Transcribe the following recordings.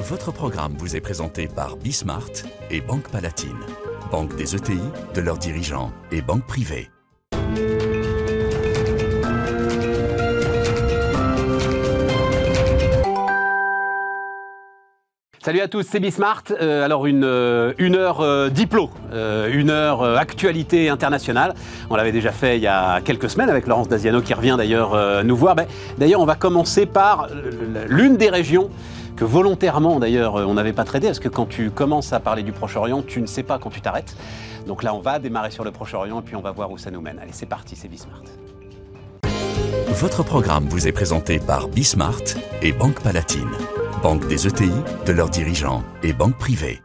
Votre programme vous est présenté par Bismart et Banque Palatine, banque des ETI, de leurs dirigeants et banque privée. Salut à tous, c'est Bismart. Euh, alors une, euh, une heure euh, diplo, euh, une heure actualité internationale. On l'avait déjà fait il y a quelques semaines avec Laurence Daziano qui revient d'ailleurs nous voir. Ben, d'ailleurs, on va commencer par l'une des régions volontairement d'ailleurs euh, on n'avait pas traité parce que quand tu commences à parler du Proche-Orient, tu ne sais pas quand tu t'arrêtes. Donc là, on va démarrer sur le Proche-Orient et puis on va voir où ça nous mène. Allez, c'est parti, c'est Bismart. Votre programme vous est présenté par Bismart et Banque Palatine, banque des ETI, de leurs dirigeants et banque privée.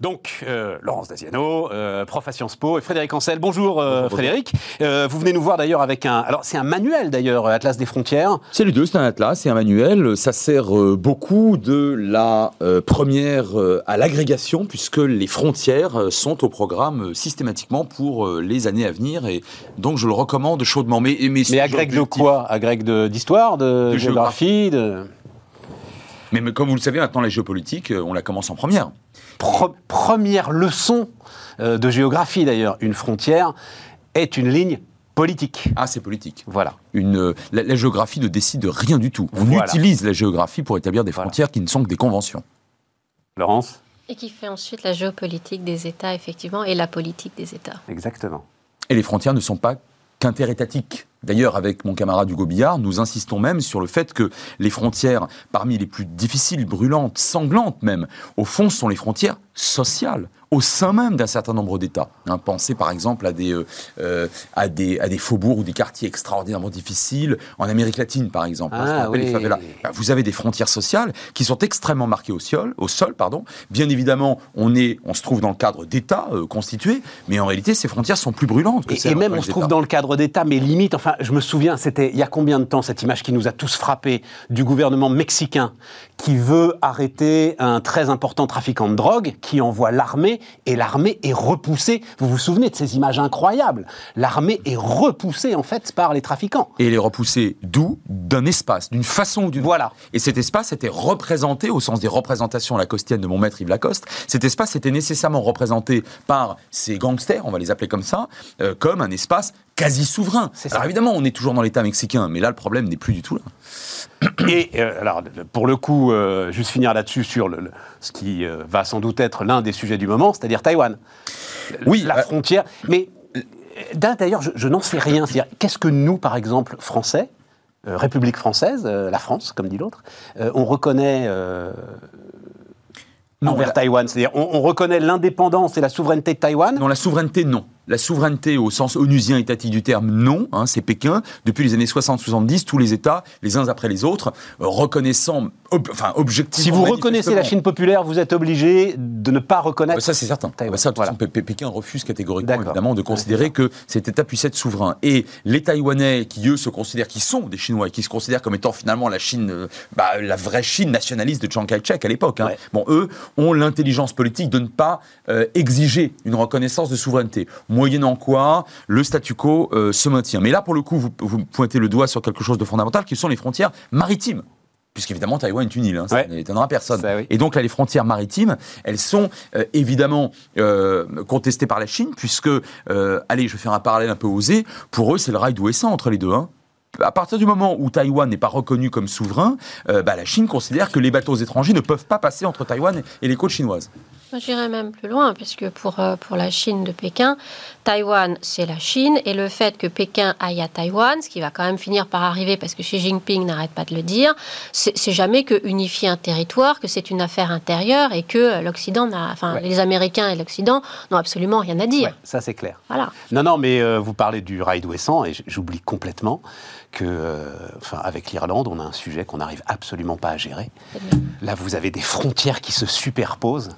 Donc, euh, Laurence Daziano, euh, prof à Sciences Po, et Frédéric Ancel. Bonjour, euh, Frédéric. Vous venez nous voir d'ailleurs avec un... Alors, c'est un manuel d'ailleurs, Atlas des frontières. C'est les deux, c'est un atlas, c'est un manuel. Ça sert beaucoup de la première à l'agrégation, puisque les frontières sont au programme systématiquement pour les années à venir. Et donc, je le recommande chaudement. Mais, mais, Mais agrègue de quoi? Agrègue d'histoire, de, De géographie, de... mais, mais comme vous le savez, maintenant, la géopolitique, on la commence en première. Première leçon euh, de géographie d'ailleurs. Une frontière est une ligne politique. Ah, c'est politique. Voilà. Une, euh, la, la géographie ne décide de rien du tout. On Voilà. utilise la géographie pour établir des Voilà. frontières qui ne sont que des conventions. Laurence? Et qui fait ensuite la géopolitique des États, effectivement, et la politique des États. Exactement. Et les frontières ne sont pas qu'interétatiques. D'ailleurs, avec mon camarade Hugo Billard, nous insistons même sur le fait que les frontières, parmi les plus difficiles, brûlantes, sanglantes même, au fond, sont les frontières sociales, au sein même d'un certain nombre d'États. Hein, pensez par exemple à des, euh, euh, à, des, à des faubourgs ou des quartiers extraordinairement difficiles, en Amérique latine par exemple, hein, ce qu'on Ah, les favelas. Ben, Vous avez des frontières sociales qui sont extrêmement marquées au sol, au sol pardon. Bien évidemment, on, est, on se trouve dans le cadre d'États euh, constitués, mais en réalité, ces frontières sont plus brûlantes que Et, celles et même on se trouve dans le cadre d'État, mais limite, enfin, je me souviens, c'était il y a combien de temps cette image qui nous a tous frappés du gouvernement mexicain? Qui veut arrêter un très important trafiquant de drogue, qui envoie l'armée, et l'armée est repoussée. Vous vous souvenez de ces images incroyables? L'armée est repoussée, en fait, par les trafiquants. et les repousser d'où? D'un espace, d'une façon ou d'une Voilà. autre. Et cet espace était représenté, au sens des représentations lacostiennes de mon maître Yves Lacoste, cet espace était nécessairement représenté par ces gangsters, on va les appeler comme ça, euh, comme un espace quasi souverain. Alors ça. évidemment, on est toujours dans l'État mexicain, mais là, le problème n'est plus du tout là. Et euh, alors, pour le coup, euh, juste finir là-dessus sur le- le- ce qui euh, va sans doute être l'un des sujets du moment, c'est-à-dire Taïwan. Oui, la euh, frontière. Mais d'ailleurs, je, je n'en sais rien. C'est-à-dire, qu'est-ce que nous, par exemple, Français, euh, République française, la France, comme dit l'autre, on reconnaît Non, envers la- Taïwan? C'est-à-dire, on, on reconnaît l'indépendance et la souveraineté de Taïwan? Non, la souveraineté, non. La souveraineté au sens onusien étatique du terme, non. hein, c'est Pékin. Depuis les années 60-70, tous les États, les uns après les autres, euh, reconnaissant, ob- enfin, objectivement. Si vous reconnaissez la Chine populaire, vous êtes obligé de ne pas reconnaître. Ça, c'est certain. Taïwan, ça, voilà. façon, Pé- Pé- Pékin refuse catégoriquement, évidemment, de considérer que cet État puisse être souverain. Et les Taïwanais, qui eux se considèrent, qui sont des Chinois, et qui se considèrent comme étant finalement la Chine, euh, bah, la vraie Chine nationaliste de Chiang Kai-shek à l'époque. hein. Ouais. Bon, eux ont l'intelligence politique de ne pas euh, exiger une reconnaissance de souveraineté. Moyennant quoi, le statu quo euh, se maintient. Mais là, pour le coup, vous, vous pointez le doigt sur quelque chose de fondamental, qui sont les frontières maritimes. Puisqu'évidemment, Taïwan est une île, hein, ça Ouais. n'étonnera personne. Ça, oui. Et donc là, les frontières maritimes, elles sont euh, évidemment euh, contestées par la Chine, puisque, euh, allez, je vais faire un parallèle un peu osé, pour eux, c'est le rail d'Ouessant entre les deux. hein. À partir du moment où Taïwan n'est pas reconnu comme souverain, euh, bah, la Chine considère que les bateaux étrangers ne peuvent pas passer entre Taïwan et les côtes chinoises. J'irais même plus loin, puisque pour, euh, pour la Chine de Pékin, Taïwan, c'est la Chine, et le fait que Pékin aille à Taïwan, ce qui va quand même finir par arriver, parce que Xi Jinping n'arrête pas de le dire, c'est jamais que unifier un territoire, que c'est une affaire intérieure, et que l'Occident n'a, enfin, Ouais. les Américains et l'Occident n'ont absolument rien à dire. Ouais, ça, c'est clair. Voilà. Non, non, mais euh, vous parlez du rail d'Ouessant, et j'oublie complètement que, euh, enfin, avec l'Irlande, on a un sujet qu'on n'arrive absolument pas à gérer. Là, vous avez des frontières qui se superposent.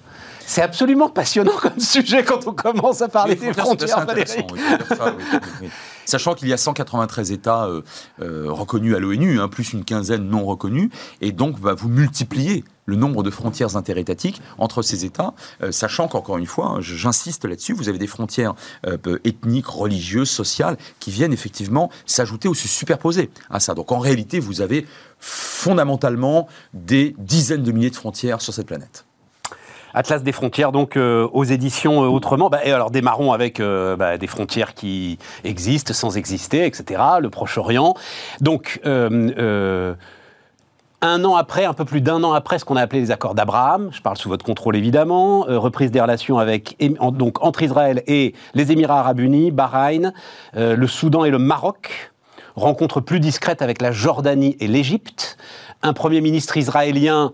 C'est absolument passionnant comme sujet quand on commence à parler des frontières, oui, ça, oui, oui. Sachant qu'il y a 193 États euh, euh, reconnus à l'ONU, hein, plus une quinzaine non reconnus, et donc bah, vous multipliez le nombre de frontières interétatiques entre ces États, euh, sachant qu'encore une fois, hein, j'insiste là-dessus, vous avez des frontières euh, ethniques, religieuses, sociales, qui viennent effectivement s'ajouter ou se superposer à ça. Donc en réalité, vous avez fondamentalement des dizaines de milliers de frontières sur cette planète. Atlas des frontières, donc euh, aux éditions euh, Autrement. Bah, et alors démarrons avec euh, bah, des frontières qui existent sans exister, etc. Le Proche-Orient. Donc un an après, un peu plus d'un an après ce qu'on a appelé les accords d'Abraham, je parle sous votre contrôle évidemment, reprise des relations avec, donc entre Israël et les Émirats Arabes Unis, Bahreïn, le Soudan et le Maroc, rencontre plus discrète avec la Jordanie et l'Égypte, un premier ministre israélien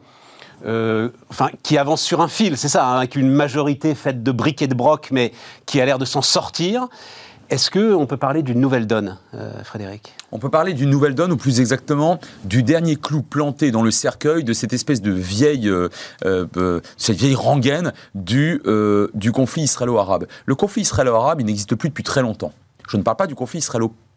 euh, enfin, qui avance sur un fil, c'est ça, hein, avec une majorité faite de briques et de broc, mais qui a l'air de s'en sortir. Est-ce qu'on peut parler d'une nouvelle donne, euh, Frédéric? On peut parler d'une nouvelle donne, ou plus exactement du dernier clou planté dans le cercueil de cette espèce de vieille, euh, cette vieille rengaine du, du conflit israélo-arabe. Le conflit israélo-arabe, il n'existe plus depuis très longtemps. Je ne parle pas du conflit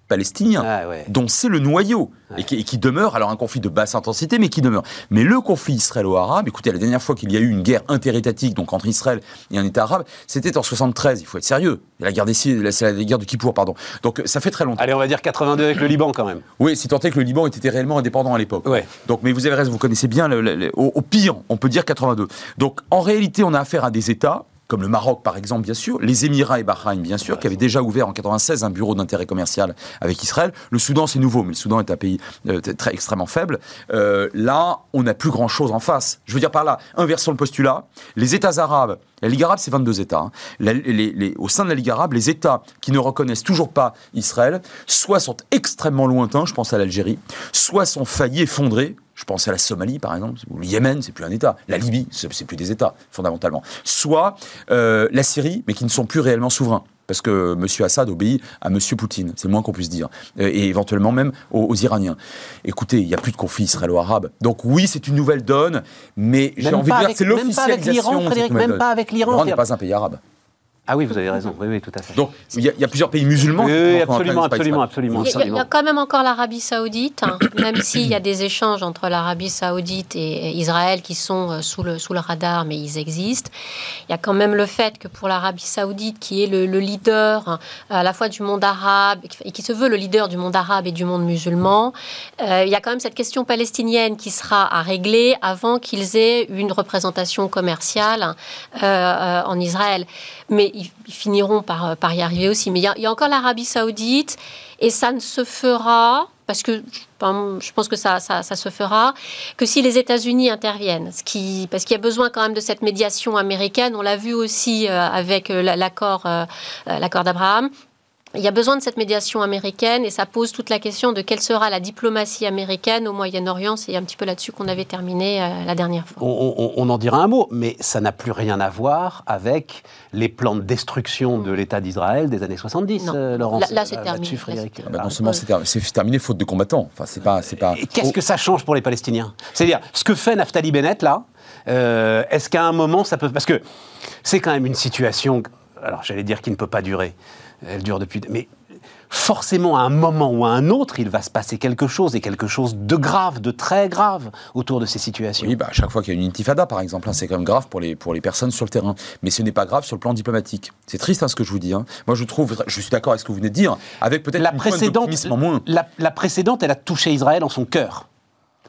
israélo-palestinien, Ah ouais. dont c'est le noyau, et, qui, et qui demeure, alors un conflit de basse intensité, mais qui demeure. Mais le conflit israélo-arabe, écoutez, la dernière fois qu'il y a eu une guerre interétatique, donc entre Israël et un État arabe, c'était en 73, il faut être sérieux. La guerre des c'est la guerre de Kippour, pardon. Donc ça fait très longtemps. Allez, on va dire 82 avec le Liban quand même. Oui, si tant est que le Liban était réellement indépendant à l'époque. Ouais. Donc, mais vous avez raison, vous connaissez bien, le- le- le- au, au pire, on peut dire 82. Donc, en réalité, on a affaire à des États, comme le Maroc par exemple, bien sûr, les Émirats et Bahreïn, bien sûr, qui avaient déjà ouvert en 96 un bureau d'intérêt commercial avec Israël. Le Soudan, c'est nouveau, mais le Soudan est un pays euh, extrêmement faible. Euh, là, on n'a plus grand-chose en face. Je veux dire par là, inversons le postulat. Les États arabes, la Ligue arabe, c'est 22 États. hein. Au sein de la Ligue arabe, les États qui ne reconnaissent toujours pas Israël, soit sont extrêmement lointains, je pense à l'Algérie, soit sont faillis, effondrés. Je pense à la Somalie, par exemple, ou le Yémen, c'est plus un État. La Libye, c'est plus des États, fondamentalement. Soit euh, la Syrie, mais qui ne sont plus réellement souverains. Parce que M. Assad obéit à M. Poutine, c'est le moins qu'on puisse dire. Euh, Et éventuellement même aux, aux Iraniens. Écoutez, il n'y a plus de conflit israélo-arabe. Donc oui, c'est une nouvelle donne, mais j'ai envie de dire avec- c'est même pas avec l'officialisation. l'Iran, Frédéric, même donne. pas avec l'Iran, L'Iran n'est pas un pays arabe. Ah oui, vous avez raison. Oui, oui, tout à fait. Donc il y, a- il y a plusieurs pays musulmans. oui, absolument, absolument, absolument, Il y, a, il y a absolument. quand même encore l'Arabie Saoudite, hein, même s'il y a des échanges entre l'Arabie Saoudite et Israël qui sont euh, sous le, sous le radar, mais ils existent. Il y a quand même le fait que pour l'Arabie Saoudite, qui est le, le leader hein, à la fois du monde arabe et qui se veut le leader du monde arabe et du monde musulman, euh, il y a quand même cette question palestinienne qui sera à régler avant qu'ils aient une représentation commerciale euh, euh, en Israël. Mais ils, finiront par, par y arriver aussi. Mais il y a, encore l'Arabie Saoudite et ça ne se fera parce que je pense que ça, se fera que si les États-Unis interviennent, ce qui, parce qu'il y a besoin quand même de cette médiation américaine. On l'a vu aussi euh, avec euh, la- l'accord, euh, euh, l'accord d'Abraham. Il y a besoin de cette médiation américaine et ça pose toute la question de quelle sera la diplomatie américaine au Moyen-Orient. C'est un petit peu là-dessus qu'on avait terminé euh, la dernière fois. On, on- on en dira un mot, mais ça n'a plus rien à voir avec les plans de destruction de l'État d'Israël des années 70, Non. euh, Laurence. Là- là, c'est Euh, terminé. là-dessus, Là, Frédéric. c'est Ah bah, Ah. non seulement c'est ter- c'est terminé faute de combattants. Enfin, c'est pas, c'est pas. Qu'est-ce que ça change pour les Palestiniens? C'est-à-dire, ce que fait Naftali Bennett, là, euh, est-ce qu'à un moment, ça peut... Parce que c'est quand même une situation, alors j'allais dire qui ne peut pas durer. Elle dure depuis... Mais forcément, à un moment ou à un autre, il va se passer quelque chose, et quelque chose de grave, de très grave, autour de ces situations. Oui, bah, à chaque fois qu'il y a une intifada, par exemple, hein, c'est quand même grave pour les, pour les personnes sur le terrain. Mais ce n'est pas grave sur le plan diplomatique. C'est triste hein, ce que je vous dis. hein. Moi, je trouve, je suis d'accord avec ce que vous venez de dire, avec peut-être la une précédente, en moins. la, la précédente, elle a touché Israël en son cœur.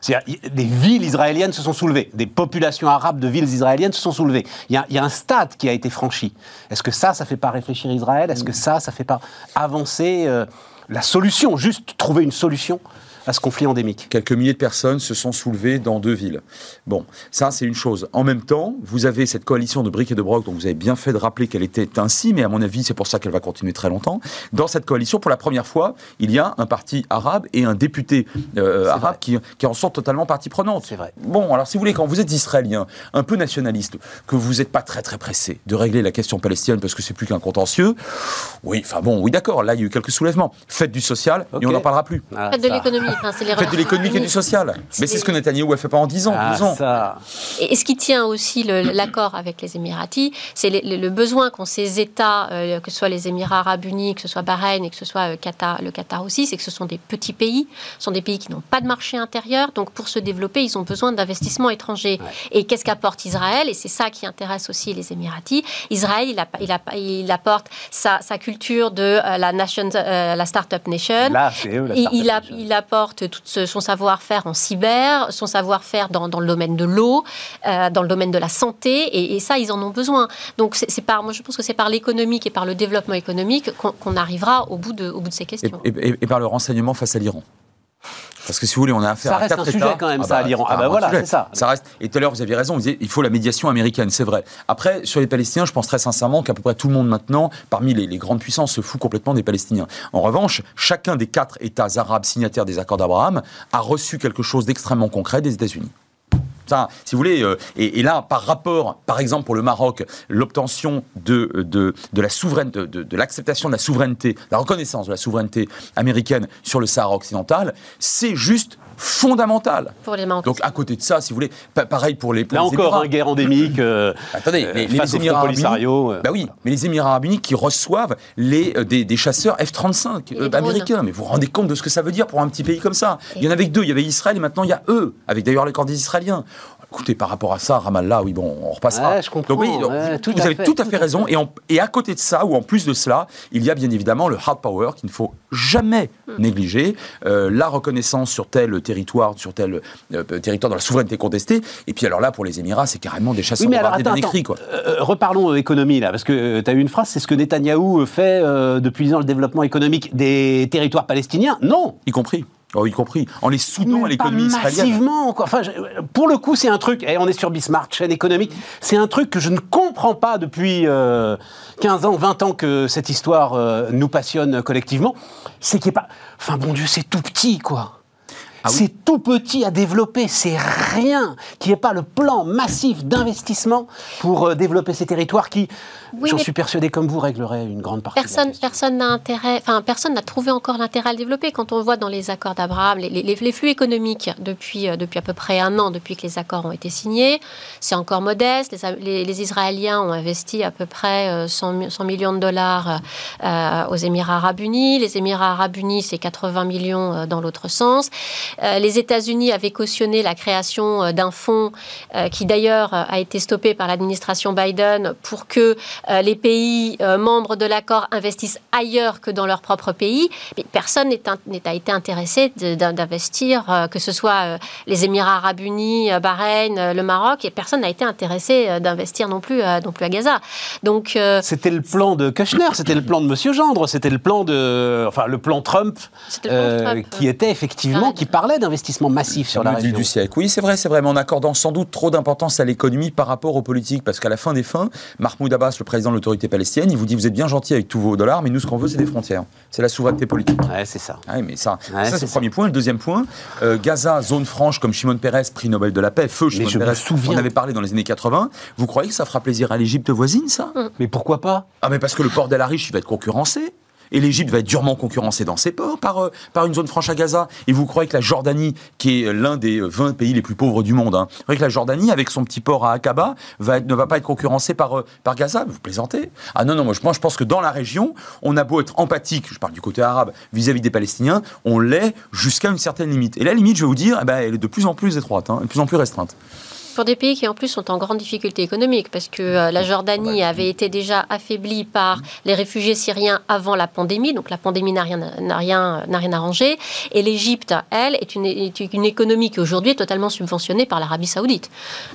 Des villes israéliennes se sont soulevées, des populations arabes de villes israéliennes se sont soulevées. Il y a, il y a un stade qui a été franchi. Est-ce que ça, ça fait pas réfléchir Israël? Est-ce que ça, ça fait pas avancer euh, la solution, juste trouver une solution? À ce conflit endémique Quelques milliers de personnes se sont soulevées dans deux villes. Bon, ça c'est une chose. En même temps, vous avez cette coalition de briques et de broc dont vous avez bien fait de rappeler qu'elle était ainsi, mais à mon avis c'est pour ça qu'elle va continuer très longtemps. Dans cette coalition, pour la première fois, il y a un parti arabe et un député euh, arabe qui, qui en sont totalement partie prenante. C'est vrai. Bon, alors si vous voulez, quand vous êtes israélien, un peu nationaliste, que vous n'êtes pas très très pressé de régler la question palestinienne parce que c'est plus qu'un contentieux, oui, enfin bon, oui d'accord, là il y a eu quelques soulèvements. Faites du social et on n'en parlera plus. Ah, Faites de l'économie. Enfin, c'est Faites de l'économique et du social. Mais c'est ce que Netanyahou a fait pendant 10 ans, Ah, 12 ans. ça. Et, ce qui tient aussi l'accord avec les Émiratis, c'est le, besoin qu'ont ces États, euh, que ce soit les Émirats arabes unis, que ce soit Bahreïn et que ce soit euh, Qatar, le Qatar aussi, c'est que ce sont des petits pays, ce sont des pays qui n'ont pas de marché intérieur, donc pour se développer, ils ont besoin d'investissements étrangers. Et qu'est-ce qu'apporte Israël? Et c'est ça qui intéresse aussi les Émiratis. Israël, il, app- il app- il apporte sa, sa culture de euh, la, nation, euh, la Startup Nation. Là, c'est eux, la Il, startup il a- nation. il apporte tout ce- son savoir-faire en cyber, son savoir-faire dans, dans le domaine de l'eau, euh, dans le domaine de la santé, et, ça, ils en ont besoin. Donc, c'est par, moi, je pense que c'est par l'économique et par le développement économique qu'on arrivera au bout, de, au bout de ces questions. et par le renseignement face à l'Iran. Parce que si vous voulez, on a affaire Ça à reste quatre un sujet États. quand même, ça, à l'Iran. c'est Ah bah voilà, c'est ça. Ça reste. Et tout à l'heure, vous aviez raison. Vous disiez, il faut la médiation américaine, c'est vrai. Après, sur les Palestiniens, je pense très sincèrement qu'à peu près tout le monde maintenant, parmi les, les grandes puissances, se fout complètement des Palestiniens. En revanche, chacun des quatre États arabes signataires des accords d'Abraham a reçu quelque chose d'extrêmement concret des États-Unis. Si vous voulez, euh, et, là, par rapport, par exemple, pour le Maroc, l'obtention de, de, de la souveraineté, de, de l'acceptation de la souveraineté, la reconnaissance de la souveraineté américaine sur le Sahara occidental, c'est juste fondamental. Pour les. Donc, à côté de ça, si vous voulez, pa- pareil pour les, pour Là les encore, Émirats. un guerre endémique. euh, Attendez, euh, mais les, face les au Émirats arabes euh, bah oui, mais les Émirats arabes unis qui reçoivent les, euh, des, des chasseurs F-35 Et euh, les drones. américains. Mais vous vous rendez compte de ce que ça veut dire pour un petit pays comme ça? Il y en avait que deux, il y avait Israël et maintenant il y a eux, avec d'ailleurs l'accord des Israéliens. Écoutez, par rapport à ça, Ramallah, oui, bon, on repassera. Ouais, je comprends, Donc oui, donc, ouais, vous, tout vous à avez fait, tout à tout fait à raison. Et, en- et à côté de ça, ou en plus de cela, il y a bien évidemment le hard power qu'il ne faut jamais Hmm. négliger. Euh, la reconnaissance sur tel territoire, sur tel euh, territoire dans la souveraineté contestée. Et puis alors là, pour les Émirats, c'est carrément des chasseurs Oui, mais de alors attends, attends. quoi. Euh, reparlons économie là, parce que tu as eu une phrase, c'est ce que Netanyahou fait euh, depuis 10 ans le développement économique des territoires palestiniens. Non, Y compris. Oh, y compris. En les soutenant à l'économie israélienne. massivement. Quoi. Enfin, je- pour le coup, c'est un truc. Et on est sur Bismarck, chaîne économique. C'est un truc que je ne comprends pas depuis euh, 15 ans, 20 ans que cette histoire euh, nous passionne collectivement. C'est qu'il n'y a pas. Enfin, bon Dieu, c'est tout petit, quoi. Ah oui. C'est tout petit à développer, c'est rien. Qu'il n'y ait pas le plan massif d'investissement pour euh, développer ces territoires qui, Oui, j'en suis persuadé comme vous, régleraient une grande partie. de la Personne, personne n'a intérêt, enfin personne n'a trouvé encore l'intérêt à le développer. Quand on voit dans les accords d'Abraham, les, les- les flux économiques depuis, euh, depuis à peu près un an, depuis que les accords ont été signés, c'est encore modeste. Les, Israéliens ont investi à peu près euh, 100, mi- 100 millions de dollars euh, aux Émirats arabes unis. Les Émirats arabes unis, c'est 80 millions euh, dans l'autre sens. Euh, les États-Unis avaient cautionné la création euh, d'un fonds euh, qui d'ailleurs euh, a été stoppé par l'administration Biden pour que euh, les pays euh, membres de l'accord investissent ailleurs que dans leur propre pays. Mais personne n'est in- n'est- a été intéressé d'investir, euh, que ce soit euh, les Émirats arabes unis, euh, Bahreïn, euh, le Maroc, et personne n'a été intéressé euh, d'investir non plus, euh, non plus à Gaza. Donc, euh, C'était le plan de Kushner, c'était le plan de Monsieur Gendre, c'était le plan de, enfin le plan Trump, C'était le plan de euh, Trump, qui euh, était effectivement, qui parlait d'investissement massif sur la du, région. du siècle. Oui, c'est vrai, c'est vrai, mais en accordant sans doute trop d'importance à l'économie par rapport aux politiques, parce qu'à la fin des fins, Mahmoud Abbas, le président de l'autorité palestinienne, il vous dit vous êtes bien gentil avec tous vos dollars, mais nous ce qu'on veut c'est des frontières, c'est la souveraineté politique. Ouais, c'est ça. Oui, mais ça, Ouais, ça c'est le premier point. Le deuxième point, euh, Gaza, zone franche comme Shimon Peres, prix Nobel de la paix, feu Shimon je me Peres, souviens. on avait parlé dans les années 80. Vous croyez que ça fera plaisir à l'Égypte voisine, ça? Mais pourquoi pas? Ah, mais parce que le port d'El Arish, il va être concurrencé. Et l'Égypte va être durement concurrencée dans ses ports par, euh, par une zone franche à Gaza. Et vous croyez que la Jordanie, qui est l'un des euh, 20 pays les plus pauvres du monde, hein, la Jordanie, avec son petit port à Aqaba, ne va pas être concurrencée par, euh, par Gaza? Vous plaisantez? Ah non, non, moi je, moi je pense que dans la région, on a beau être empathique, je parle du côté arabe, vis-à-vis des Palestiniens, on l'est jusqu'à une certaine limite. Et la limite, je vais vous dire, eh ben, elle est de plus en plus étroite, hein, de plus en plus restreinte. Pour des pays qui en plus sont en grande difficulté économique, parce que euh, la Jordanie avait été déjà affaiblie par les réfugiés syriens avant la pandémie, donc la pandémie n'a rien, n'a rien, n'a rien arrangé, et l'Égypte, elle, est une, est une économie qui aujourd'hui est totalement subventionnée par l'Arabie saoudite.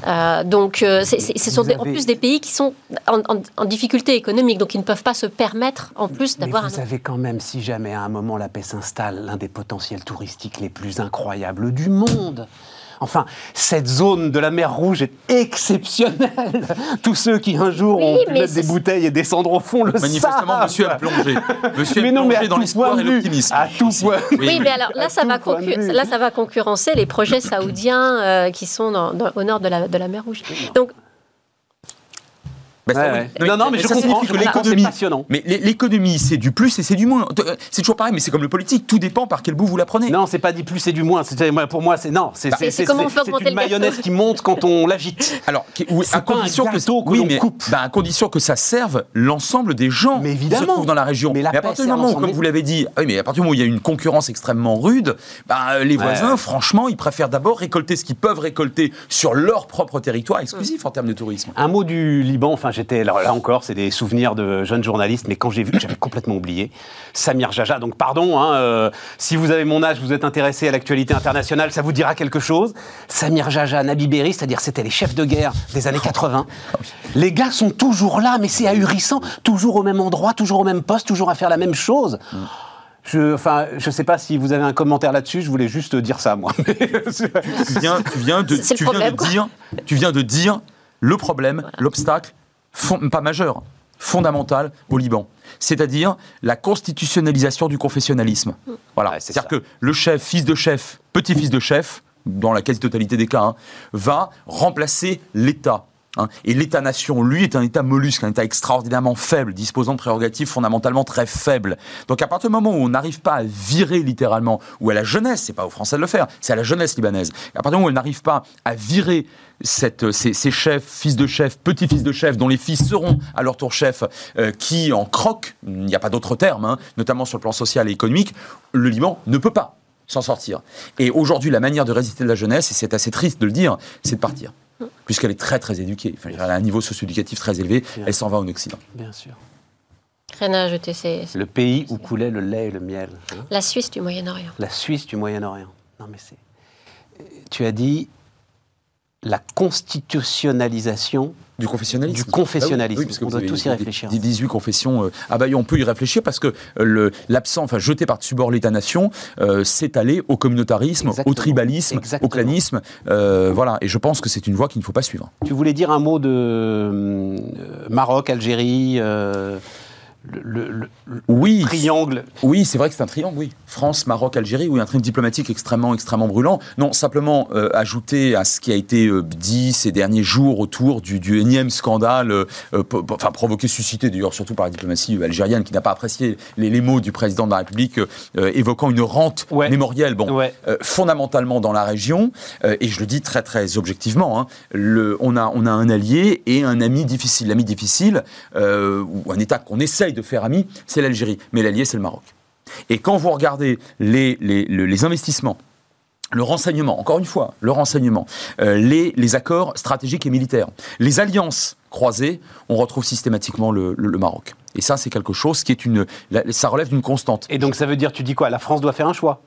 Euh, donc euh, c'est- c'est- ce sont des- en plus des pays qui sont en, en- en difficulté économique, donc ils ne peuvent pas se permettre en plus Mais d'avoir vous un... avez quand même, si jamais à un moment la paix s'installe, l'un des potentiels touristiques les plus incroyables du monde. Enfin, cette zone de la mer Rouge est exceptionnelle. Tous ceux qui un jour Oui, ont mettre des bouteilles et descendre au fond le Manifestement, savent. monsieur a plongé. Monsieur Mais a non, mais plongé dans l'espoir et l'optimisme. À tout point. Oui, mais alors là, À ça, va là, ça concurrencer les projets saoudiens euh, qui sont dans- dans- au nord de la, de la mer Rouge. Donc, Bah, ça, Ouais, oui. ouais. Non, non, mais je ça comprends, que l'économie, passionnant. mais l'é- l'économie, c'est du plus et c'est du moins. Euh, C'est toujours pareil, mais c'est comme le politique, tout dépend par quel bout vous la prenez. Non, c'est pas dit plus et du moins. Pour moi, c'est non. C'est Bah, une mayonnaise qui monte quand on l'agite. Alors, oui, à condition que, oui, mais, coupe. bah, à condition que ça serve l'ensemble des gens Mais qui se trouvent dans la région. Mais la à partir du moment où, comme vous l'avez dit, ah oui, mais à partir du moment où il y a une concurrence extrêmement rude, les voisins, ouais. franchement, ils préfèrent d'abord récolter ce qu'ils peuvent récolter sur leur propre territoire exclusif en termes de tourisme. Un mot du Liban, enfin j'étais là, là encore, c'est des souvenirs de jeunes journalistes, mais quand j'ai vu, j'avais complètement oublié, Samir Jaja, donc pardon, hein, euh, si vous avez mon âge, vous êtes intéressé à l'actualité internationale, ça vous dira quelque chose. Samir Jaja, Nabi Berri, c'est-à-dire c'était les chefs de guerre des années 80. Les gars sont toujours là, mais c'est ahurissant, toujours au même endroit, toujours au même poste, toujours à faire la même chose. Je, enfin, je sais pas si vous avez un commentaire là-dessus. Je voulais juste dire ça, moi. tu viens, tu viens de, C'est le tu viens problème, de quoi. dire, tu viens de dire le problème, l'obstacle, fond- pas majeur, fondamental au Liban. C'est-à-dire la constitutionnalisation du confessionnalisme. Voilà. Ouais, C'est-à-dire que le chef, fils de chef, petit-fils de chef, dans la quasi-totalité des cas, hein, va remplacer l'État. Hein. Et l'État-nation, lui, est un État mollusque, un État extraordinairement faible, disposant de prérogatives fondamentalement très faibles. Donc à partir du moment où on n'arrive pas à virer littéralement, ou à la jeunesse, c'est pas aux Français de le faire, c'est à la jeunesse libanaise, à partir du moment où on n'arrive pas à virer ces, ces chefs, fils de chefs, petits-fils de chefs, dont les fils seront à leur tour chefs, euh, qui en croquent, il n'y a pas d'autre terme, hein, notamment sur le plan social et économique, le Liban ne peut pas s'en sortir. Et aujourd'hui, la manière de résister de la jeunesse, et c'est assez triste de le dire, c'est de partir. Puisqu'elle est très très éduquée, Enfin, elle a un niveau socio-éducatif très élevé, elle s'en va en Occident. Bien sûr. Rien à ajouter, c'est c'est Le pays où coulait le lait et le miel. hein. la Suisse du Moyen-Orient. La Suisse du Moyen-Orient. Non, mais c'est. Tu as dit la constitutionnalisation. Du confessionnalisme. Du confessionnalisme. Ah oui, parce que On doit tous y réfléchir. des 18 confessions. euh, ah bah on peut y réfléchir parce que euh, l'absent, enfin jeté par-dessus bord l'État-nation, euh, s'est allé au communautarisme, Exactement. au tribalisme, Exactement. au clanisme. euh, voilà, et je pense que c'est une voie qu'il ne faut pas suivre. Tu voulais dire un mot de Maroc, Algérie, le, le- le- le Oui, triangle. Oui, c'est vrai que c'est un triangle, oui. France, Maroc, Algérie, oui, un triangle diplomatique extrêmement, extrêmement brûlant. Non, simplement euh, ajouter à ce qui a été euh, dit ces derniers jours autour du, du énième scandale, euh, enfin provoqué, suscité d'ailleurs surtout par la diplomatie algérienne qui n'a pas apprécié les, les mots du président de la République évoquant une rente Ouais. mémorielle, bon, Ouais. fondamentalement dans la région, et je le dis très très objectivement, hein, le, on, a, on a un allié et un ami difficile. L'ami difficile, ou un État qu'on essaye de faire ami, c'est l'Algérie, mais l'allié c'est le Maroc. Et quand vous regardez les, les, le- les investissements, le renseignement, encore une fois, le renseignement, euh, les, les accords stratégiques et militaires, les alliances croisées, on retrouve systématiquement le, le- le Maroc. Et ça, c'est quelque chose qui est une. ça relève d'une constante. Et donc ça veut dire, tu dis quoi? La France doit faire un choix?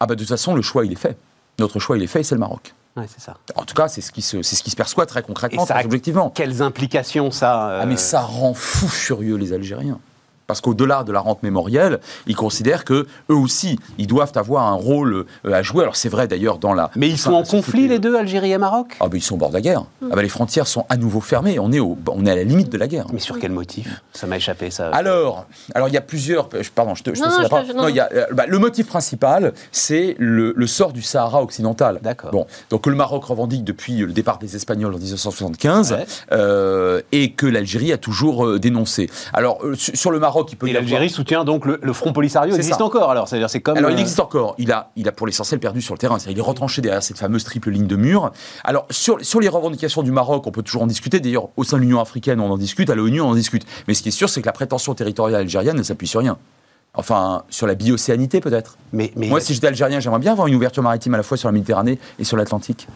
Ah, bah, de toute façon, le choix, il est fait. Notre choix, il est fait, et c'est le Maroc. Ouais, c'est ça. En tout cas, c'est ce qui se, c'est ce qui se perçoit très Et concrètement, ça très objectivement. quelles implications ça euh, Ah, mais ça rend fou furieux les Algériens. Parce qu'au-delà de la rente mémorielle, ils considèrent que eux aussi, ils doivent avoir un rôle euh, à jouer. Alors c'est vrai d'ailleurs dans la. Mais ils sont en conflit les deux, Algérie et Maroc? Ah ben ils sont au bord de la guerre. Ah ben les frontières sont à nouveau fermées. On est, au, on est à la limite de la guerre. Mais sur quel motif? Ça m'a échappé ça. Alors, alors il y a plusieurs. je- Pardon, je te, je te Non, pas. je- Non, non. il y a, euh, bah, le motif principal, c'est le, le sort du Sahara occidental. D'accord. Bon, donc que le Maroc revendique depuis le départ des Espagnols en 1975 Ouais. euh, et que l'Algérie a toujours euh, dénoncé. Alors euh, sur le Maroc, il peut Et y l'Algérie soutient donc le, le Front Polisario existe ça. encore alors C'est-à-dire c'est comme. Alors, il euh, existe encore. Il a, il a pour l'essentiel perdu sur le terrain. C'est-à-dire, Il est retranché derrière cette fameuse triple ligne de mur. Alors, sur, sur les revendications du Maroc, on peut toujours en discuter. D'ailleurs, au sein de l'Union africaine, on en discute. À l'ONU, on en discute. Mais ce qui est sûr, c'est que la prétention territoriale algérienne ne s'appuie sur rien. Enfin, sur la biocéanité, peut-être. Mais, mais Moi, si j'étais algérien, j'aimerais bien avoir une ouverture maritime à la fois sur la Méditerranée et sur l'Atlantique.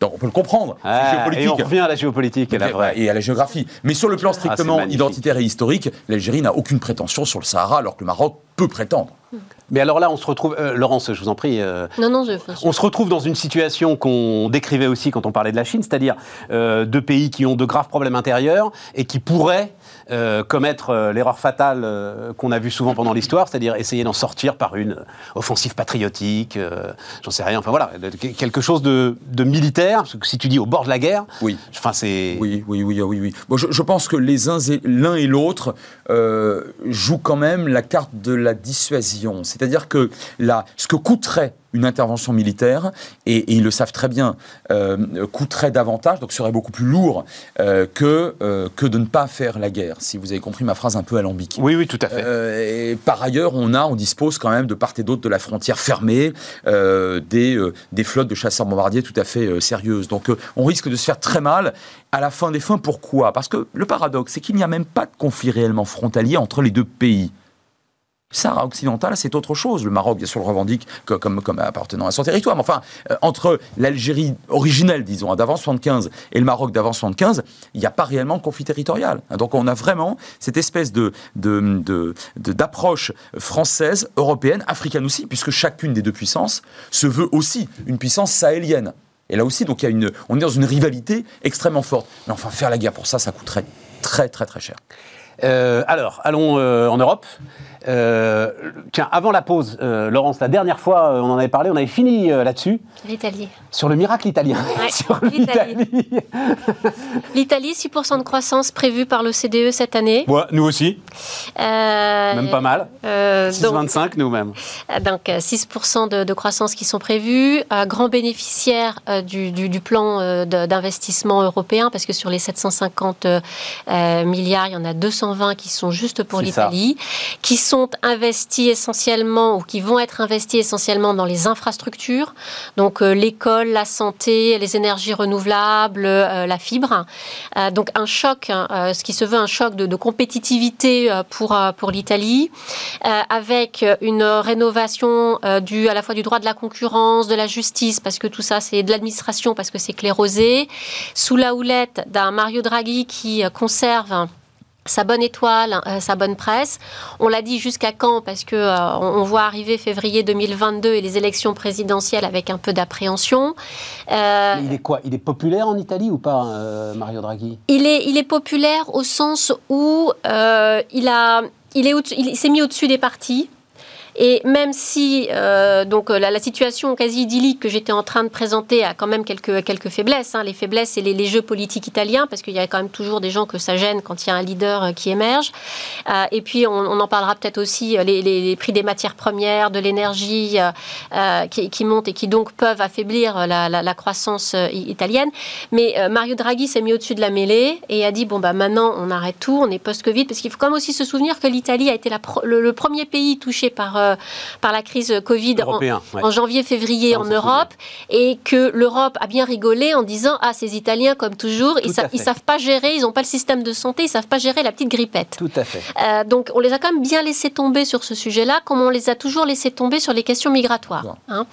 Donc, on peut le comprendre. Ah, et on revient à la géopolitique et la vraie. Et à la géographie. Mais sur le plan strictement magnifique. identitaire et historique, l'Algérie n'a aucune prétention sur le Sahara, alors que le Maroc peut prétendre. Mais alors là, on se retrouve. euh, Laurence, je vous en prie. euh, Non, non, je. On se retrouve dans une situation qu'on décrivait aussi quand on parlait de la Chine, c'est-à-dire euh, deux pays qui ont de graves problèmes intérieurs et qui pourraient euh, commettre euh, l'erreur fatale euh, qu'on a vue souvent pendant l'histoire, c'est-à-dire essayer d'en sortir par une offensive patriotique, euh, j'en sais rien, enfin voilà, quelque chose de, de militaire, parce que si tu dis au bord de la guerre, Oui. enfin c'est... Oui, oui, oui, oui, oui. Bon, je, je pense que les uns et l'un et l'autre euh, jouent quand même la carte de la dissuasion. C'est-à-dire que là, ce que coûterait une intervention militaire, et, ils le savent très bien, euh, coûterait davantage, donc serait beaucoup plus lourd euh, que, euh, que de ne pas faire la guerre, si vous avez compris ma phrase un peu alambiquée. Oui, oui, tout à fait. et par ailleurs, on a, on dispose quand même de part et d'autre de la frontière fermée des, des flottes de chasseurs bombardiers tout à fait sérieuses. Donc on risque de se faire très mal à la fin des fins. Pourquoi? Parce que le paradoxe, c'est qu'il n'y a même pas de conflit réellement frontalier entre les deux pays. Sahara occidental, c'est autre chose. Le Maroc, bien sûr, le revendique comme, appartenant à son territoire. Mais enfin, euh, entre l'Algérie originelle, disons, hein, d'avant 75, et le Maroc d'avant 75, il n'y a pas réellement de conflit territorial. Hein, donc on a vraiment cette espèce de, d'approche française, européenne, africaine aussi, puisque chacune des deux puissances se veut aussi une puissance sahélienne. Et là aussi, donc, on est dans une rivalité extrêmement forte. Mais enfin, faire la guerre pour ça, ça coûterait très, très, très cher. Euh, alors, allons euh, en Europe. Euh, tiens, avant la pause, euh, Laurence, la dernière fois, euh, on en avait parlé, on avait fini là-dessus. L'Italie. Sur le miracle italien. l'Italie. L'Italie, 6% de croissance prévue par l'OCDE cette année. Ouais, nous aussi. même pas mal. 6,25 nous-mêmes. Donc, 6% de, de, croissance qui sont prévus. grand bénéficiaire du, du, plan d'investissement européen, parce que sur les 750 milliards, il y en a 220 qui sont juste pour l'Italie, qui sont sont investis essentiellement ou qui vont être investis essentiellement dans les infrastructures, donc euh, l'école, la santé, les énergies renouvelables, euh, la fibre. Euh, donc un choc, hein, ce qui se veut un choc de, compétitivité pour, pour l'Italie, avec une rénovation du, à la fois du droit de la concurrence, de la justice, parce que tout ça c'est de l'administration, parce que c'est clérosé, sous la houlette d'un Mario Draghi qui conserve sa bonne étoile, euh, sa bonne presse. On l'a dit jusqu'à quand? Parce que euh, on, voit arriver février 2022 et les élections présidentielles avec un peu d'appréhension. Euh, il est quoi? Il est populaire en Italie ou pas, Mario Draghi? Il est, il est populaire au sens où il a, il est, il s'est mis au-dessus des partis. Et même si euh, donc la, la, situation quasi idyllique que j'étais en train de présenter a quand même quelques, quelques faiblesses. Hein. Les faiblesses, c'est les, les, jeux politiques italiens, parce qu'il y a quand même toujours des gens que ça gêne quand il y a un leader euh, qui émerge. Euh, et puis, on, en parlera peut-être aussi, les, les, prix des matières premières, de l'énergie euh, qui, montent et qui donc peuvent affaiblir la, la, croissance italienne. Mais Mario Draghi s'est mis au-dessus de la mêlée et a dit, bon, bah, maintenant, on arrête tout, on est post-Covid, parce qu'il faut quand même aussi se souvenir que l'Italie a été le, premier pays touché par euh, par la crise Covid en, janvier-février en Europe, et que l'Europe a bien rigolé en disant ah ces Italiens comme toujours ils, ne savent pas gérer, ils n'ont pas le système de santé, ils savent pas gérer la petite grippette. Tout à fait. Euh, donc on les a quand même bien laissé tomber sur ce sujet-là, comme on les a toujours laissé tomber sur les questions migratoires. Hein.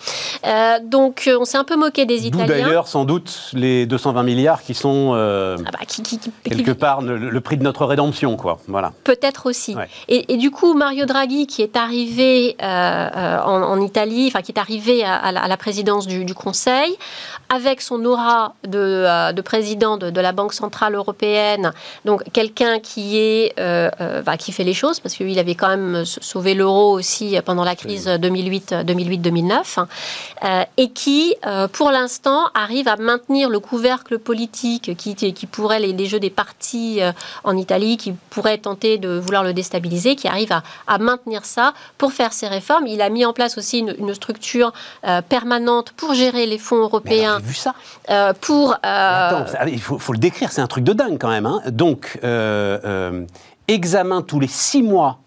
Euh, donc on s'est un peu moqué des Italiens. d'ailleurs sans doute les 220 milliards qui sont ah bah, quelque part le, prix de notre rédemption, quoi. Voilà. Peut-être aussi. Et, et, du coup Mario Draghi qui est arrivé euh, euh, en, Italie, enfin qui est arrivé à, la, présidence du, Conseil, avec son aura de, euh, président de, la Banque centrale européenne, donc quelqu'un qui est bah, qui fait les choses parce qu'il avait quand même sauvé l'euro aussi pendant la crise 2008-2009 et qui, pour l'instant, arrive à maintenir le couvercle politique qui, qui pourrait les, les jeux des partis en Italie, qui pourrait tenter de vouloir le déstabiliser, qui arrive à, à maintenir ça pour faire ses réformes. Il a mis en place aussi une, structure euh, permanente pour gérer les fonds européens. vu ça euh, Pour. Euh, attends, il faut, le décrire, c'est un truc de dingue quand même. Hein. Donc, examen tous les six mois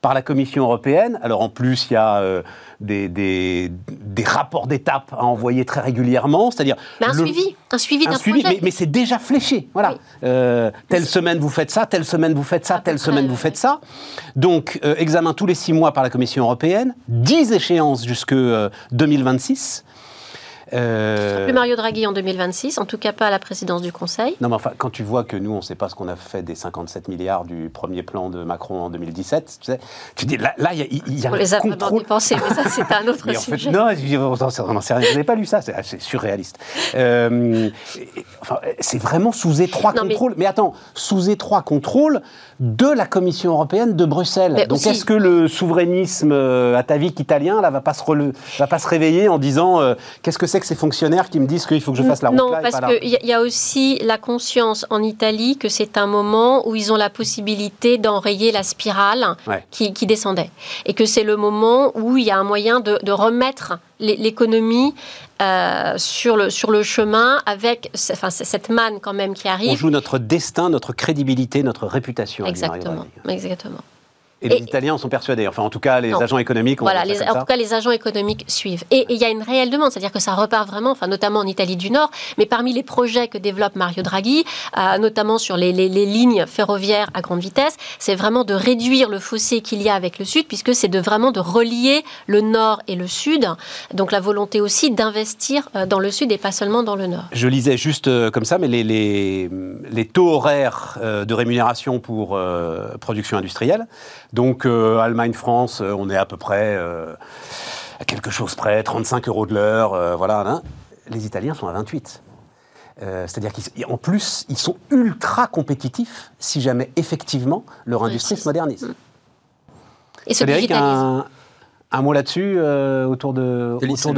par la Commission européenne. Alors en plus, il y a euh, des, des, rapports d'étape à envoyer très régulièrement, c'est-à-dire un suivi, un suivi d'un projet. Mais, c'est déjà fléché. Voilà. Euh, telle semaine vous faites ça, telle semaine vous faites ça, telle semaine vous faites ça. Donc euh, examen tous les six mois par la Commission européenne, 10 échéances jusque 2026. Euh... Plus Mario Draghi en 2026, en tout cas pas à la présidence du Conseil. Non, mais enfin, quand tu vois que nous, on ne sait pas ce qu'on a fait des 57 milliards du premier plan de Macron en 2017, tu sais, tu dis là, il y a, on les a contrôle... dépensés, mais ça, c'est un autre sujet. non, on n'en sait rien. Je n'ai pas lu ça, c'est surréaliste. Euh, enfin, c'est vraiment sous étroit contrôle. Mais... attends, sous étroit contrôle de la Commission européenne de Bruxelles. Donc, est-ce que le souverainisme euh, atavique italien là va pas se va pas se réveiller en disant euh, qu'est-ce que c'est c'est que ces fonctionnaires qui me disent qu'il faut que je fasse la route Non, là parce qu'il y, y a aussi la conscience en Italie que c'est un moment où ils ont la possibilité d'enrayer la spirale Ouais. qui, qui descendait. Et que c'est le moment où il y a un moyen de, de remettre l'é- l'économie euh, sur, le, sur le chemin avec enfin, cette manne quand même qui On arrive. joue notre destin, notre crédibilité, notre réputation. Exactement, exactement. Et les Et- Italiens en sont persuadés. Enfin, en tout cas, les Non. agents économiques Voilà, les- en ça. tout cas, les agents économiques suivent. Et il y a une réelle demande, c'est-à-dire que ça repart vraiment, enfin, notamment en Italie du Nord, mais parmi les projets que développe Mario Draghi, euh, notamment sur les, les- les lignes ferroviaires à grande vitesse, c'est vraiment de réduire le fossé qu'il y a avec le Sud, puisque c'est de vraiment de relier le Nord et le Sud. Donc la volonté aussi d'investir euh, dans le Sud et pas seulement dans le Nord. Je lisais juste euh, comme ça, mais les, taux horaires de rémunération pour euh, production industrielle. Donc, euh, Allemagne-France, euh, on est à peu près euh, à quelque chose près, 35 euros de l'heure. voilà. hein. Les Italiens sont à 28. Euh, C'est-à-dire qu'en plus, ils sont ultra compétitifs si jamais effectivement leur industrie se modernise. Et se Frédéric, digitalise. Un, mot là-dessus euh, autour de, L'Italie, autour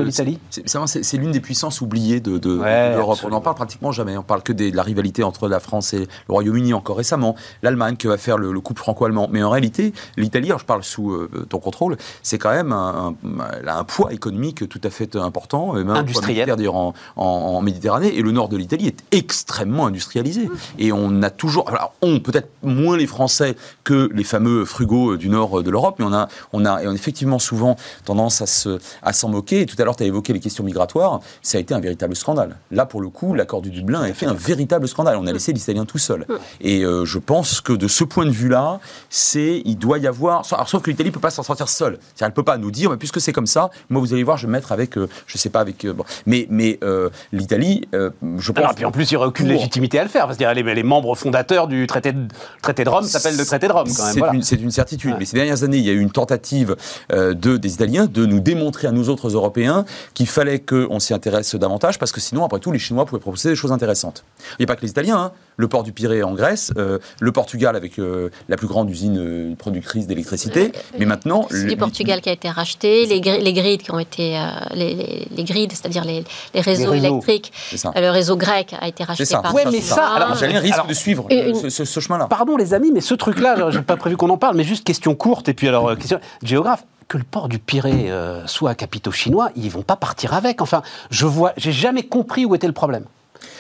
c'est l'une des puissances oubliées de, de- Ouais, de l'Europe. On n'en parle pratiquement jamais. On parle que des- de la rivalité entre la France et le Royaume-Uni encore récemment. L'Allemagne que va faire le, le couple franco-allemand. Mais en réalité, l'Italie, alors je parle sous euh, ton contrôle, c'est quand même un, un- elle a un poids économique tout à fait important, et même un poids Industriel. d'ailleurs, en, en- en Méditerranée. Et le nord de l'Italie est extrêmement industrialisé. Et on a toujours, alors on peut-être moins les Français que les fameux frugaux du nord de l'Europe, mais on a, on a, et on a effectivement souvent tendance à se, à s'en moquer. Et tout à l'heure, tu as évoqué les questions migratoires. Ça a été un véritable scandale. Là, pour le coup, l'accord du Dublin a fait un véritable scandale. On a laissé l'Italien tout seul. Et euh, je pense que de ce point de vue-là, c'est, il doit y avoir. Alors, sauf que l'Italie peut pas s'en sortir seule. C'est-à-dire, elle peut pas nous dire, mais puisque c'est comme ça, moi, vous allez voir, je vais me mettre avec, euh, je sais pas, avec. euh, bon. Mais, mais euh, l'Italie, je pense. Alors, puis en plus, il n'y aurait aucune pour- légitimité à le faire, parce que les, les membres fondateurs du traité de, traité de Rome s'appellent le traité de Rome, quand même. C'est voilà. une, certitude. Ouais. Mais ces dernières années, il y a eu une tentative euh, de, des Italiens de nous démontrer à nous autres Européens qu'il fallait qu'on s'y intéresse davantage, parce que sinon, après tout, les Chinois pouvaient proposer des choses intéressantes. Il n'y a pas que les Italiens. hein. Le port du Pirée en Grèce, euh, le Portugal avec euh, la plus grande usine euh, productrice d'électricité. Mais maintenant, C'est le- du Portugal qui a été racheté, les, les grids qui ont été, euh, les, les, les grids, c'est-à-dire les, les réseaux réseaux. électriques, ça. euh, le réseau grec a été racheté C'est ça. par Ouais, mais Safran. ça, alors, Les Italiens risquent Alors, de suivre euh, une- ce, ce- ce chemin-là. Pardon, les amis, mais ce truc-là, j'ai pas prévu qu'on en parle, mais juste question courte, et puis alors, euh, question géographe. Que le port du Pirée euh, soit à capitaux chinois, ils vont pas partir avec. Enfin, je vois, j'ai jamais compris où était le problème.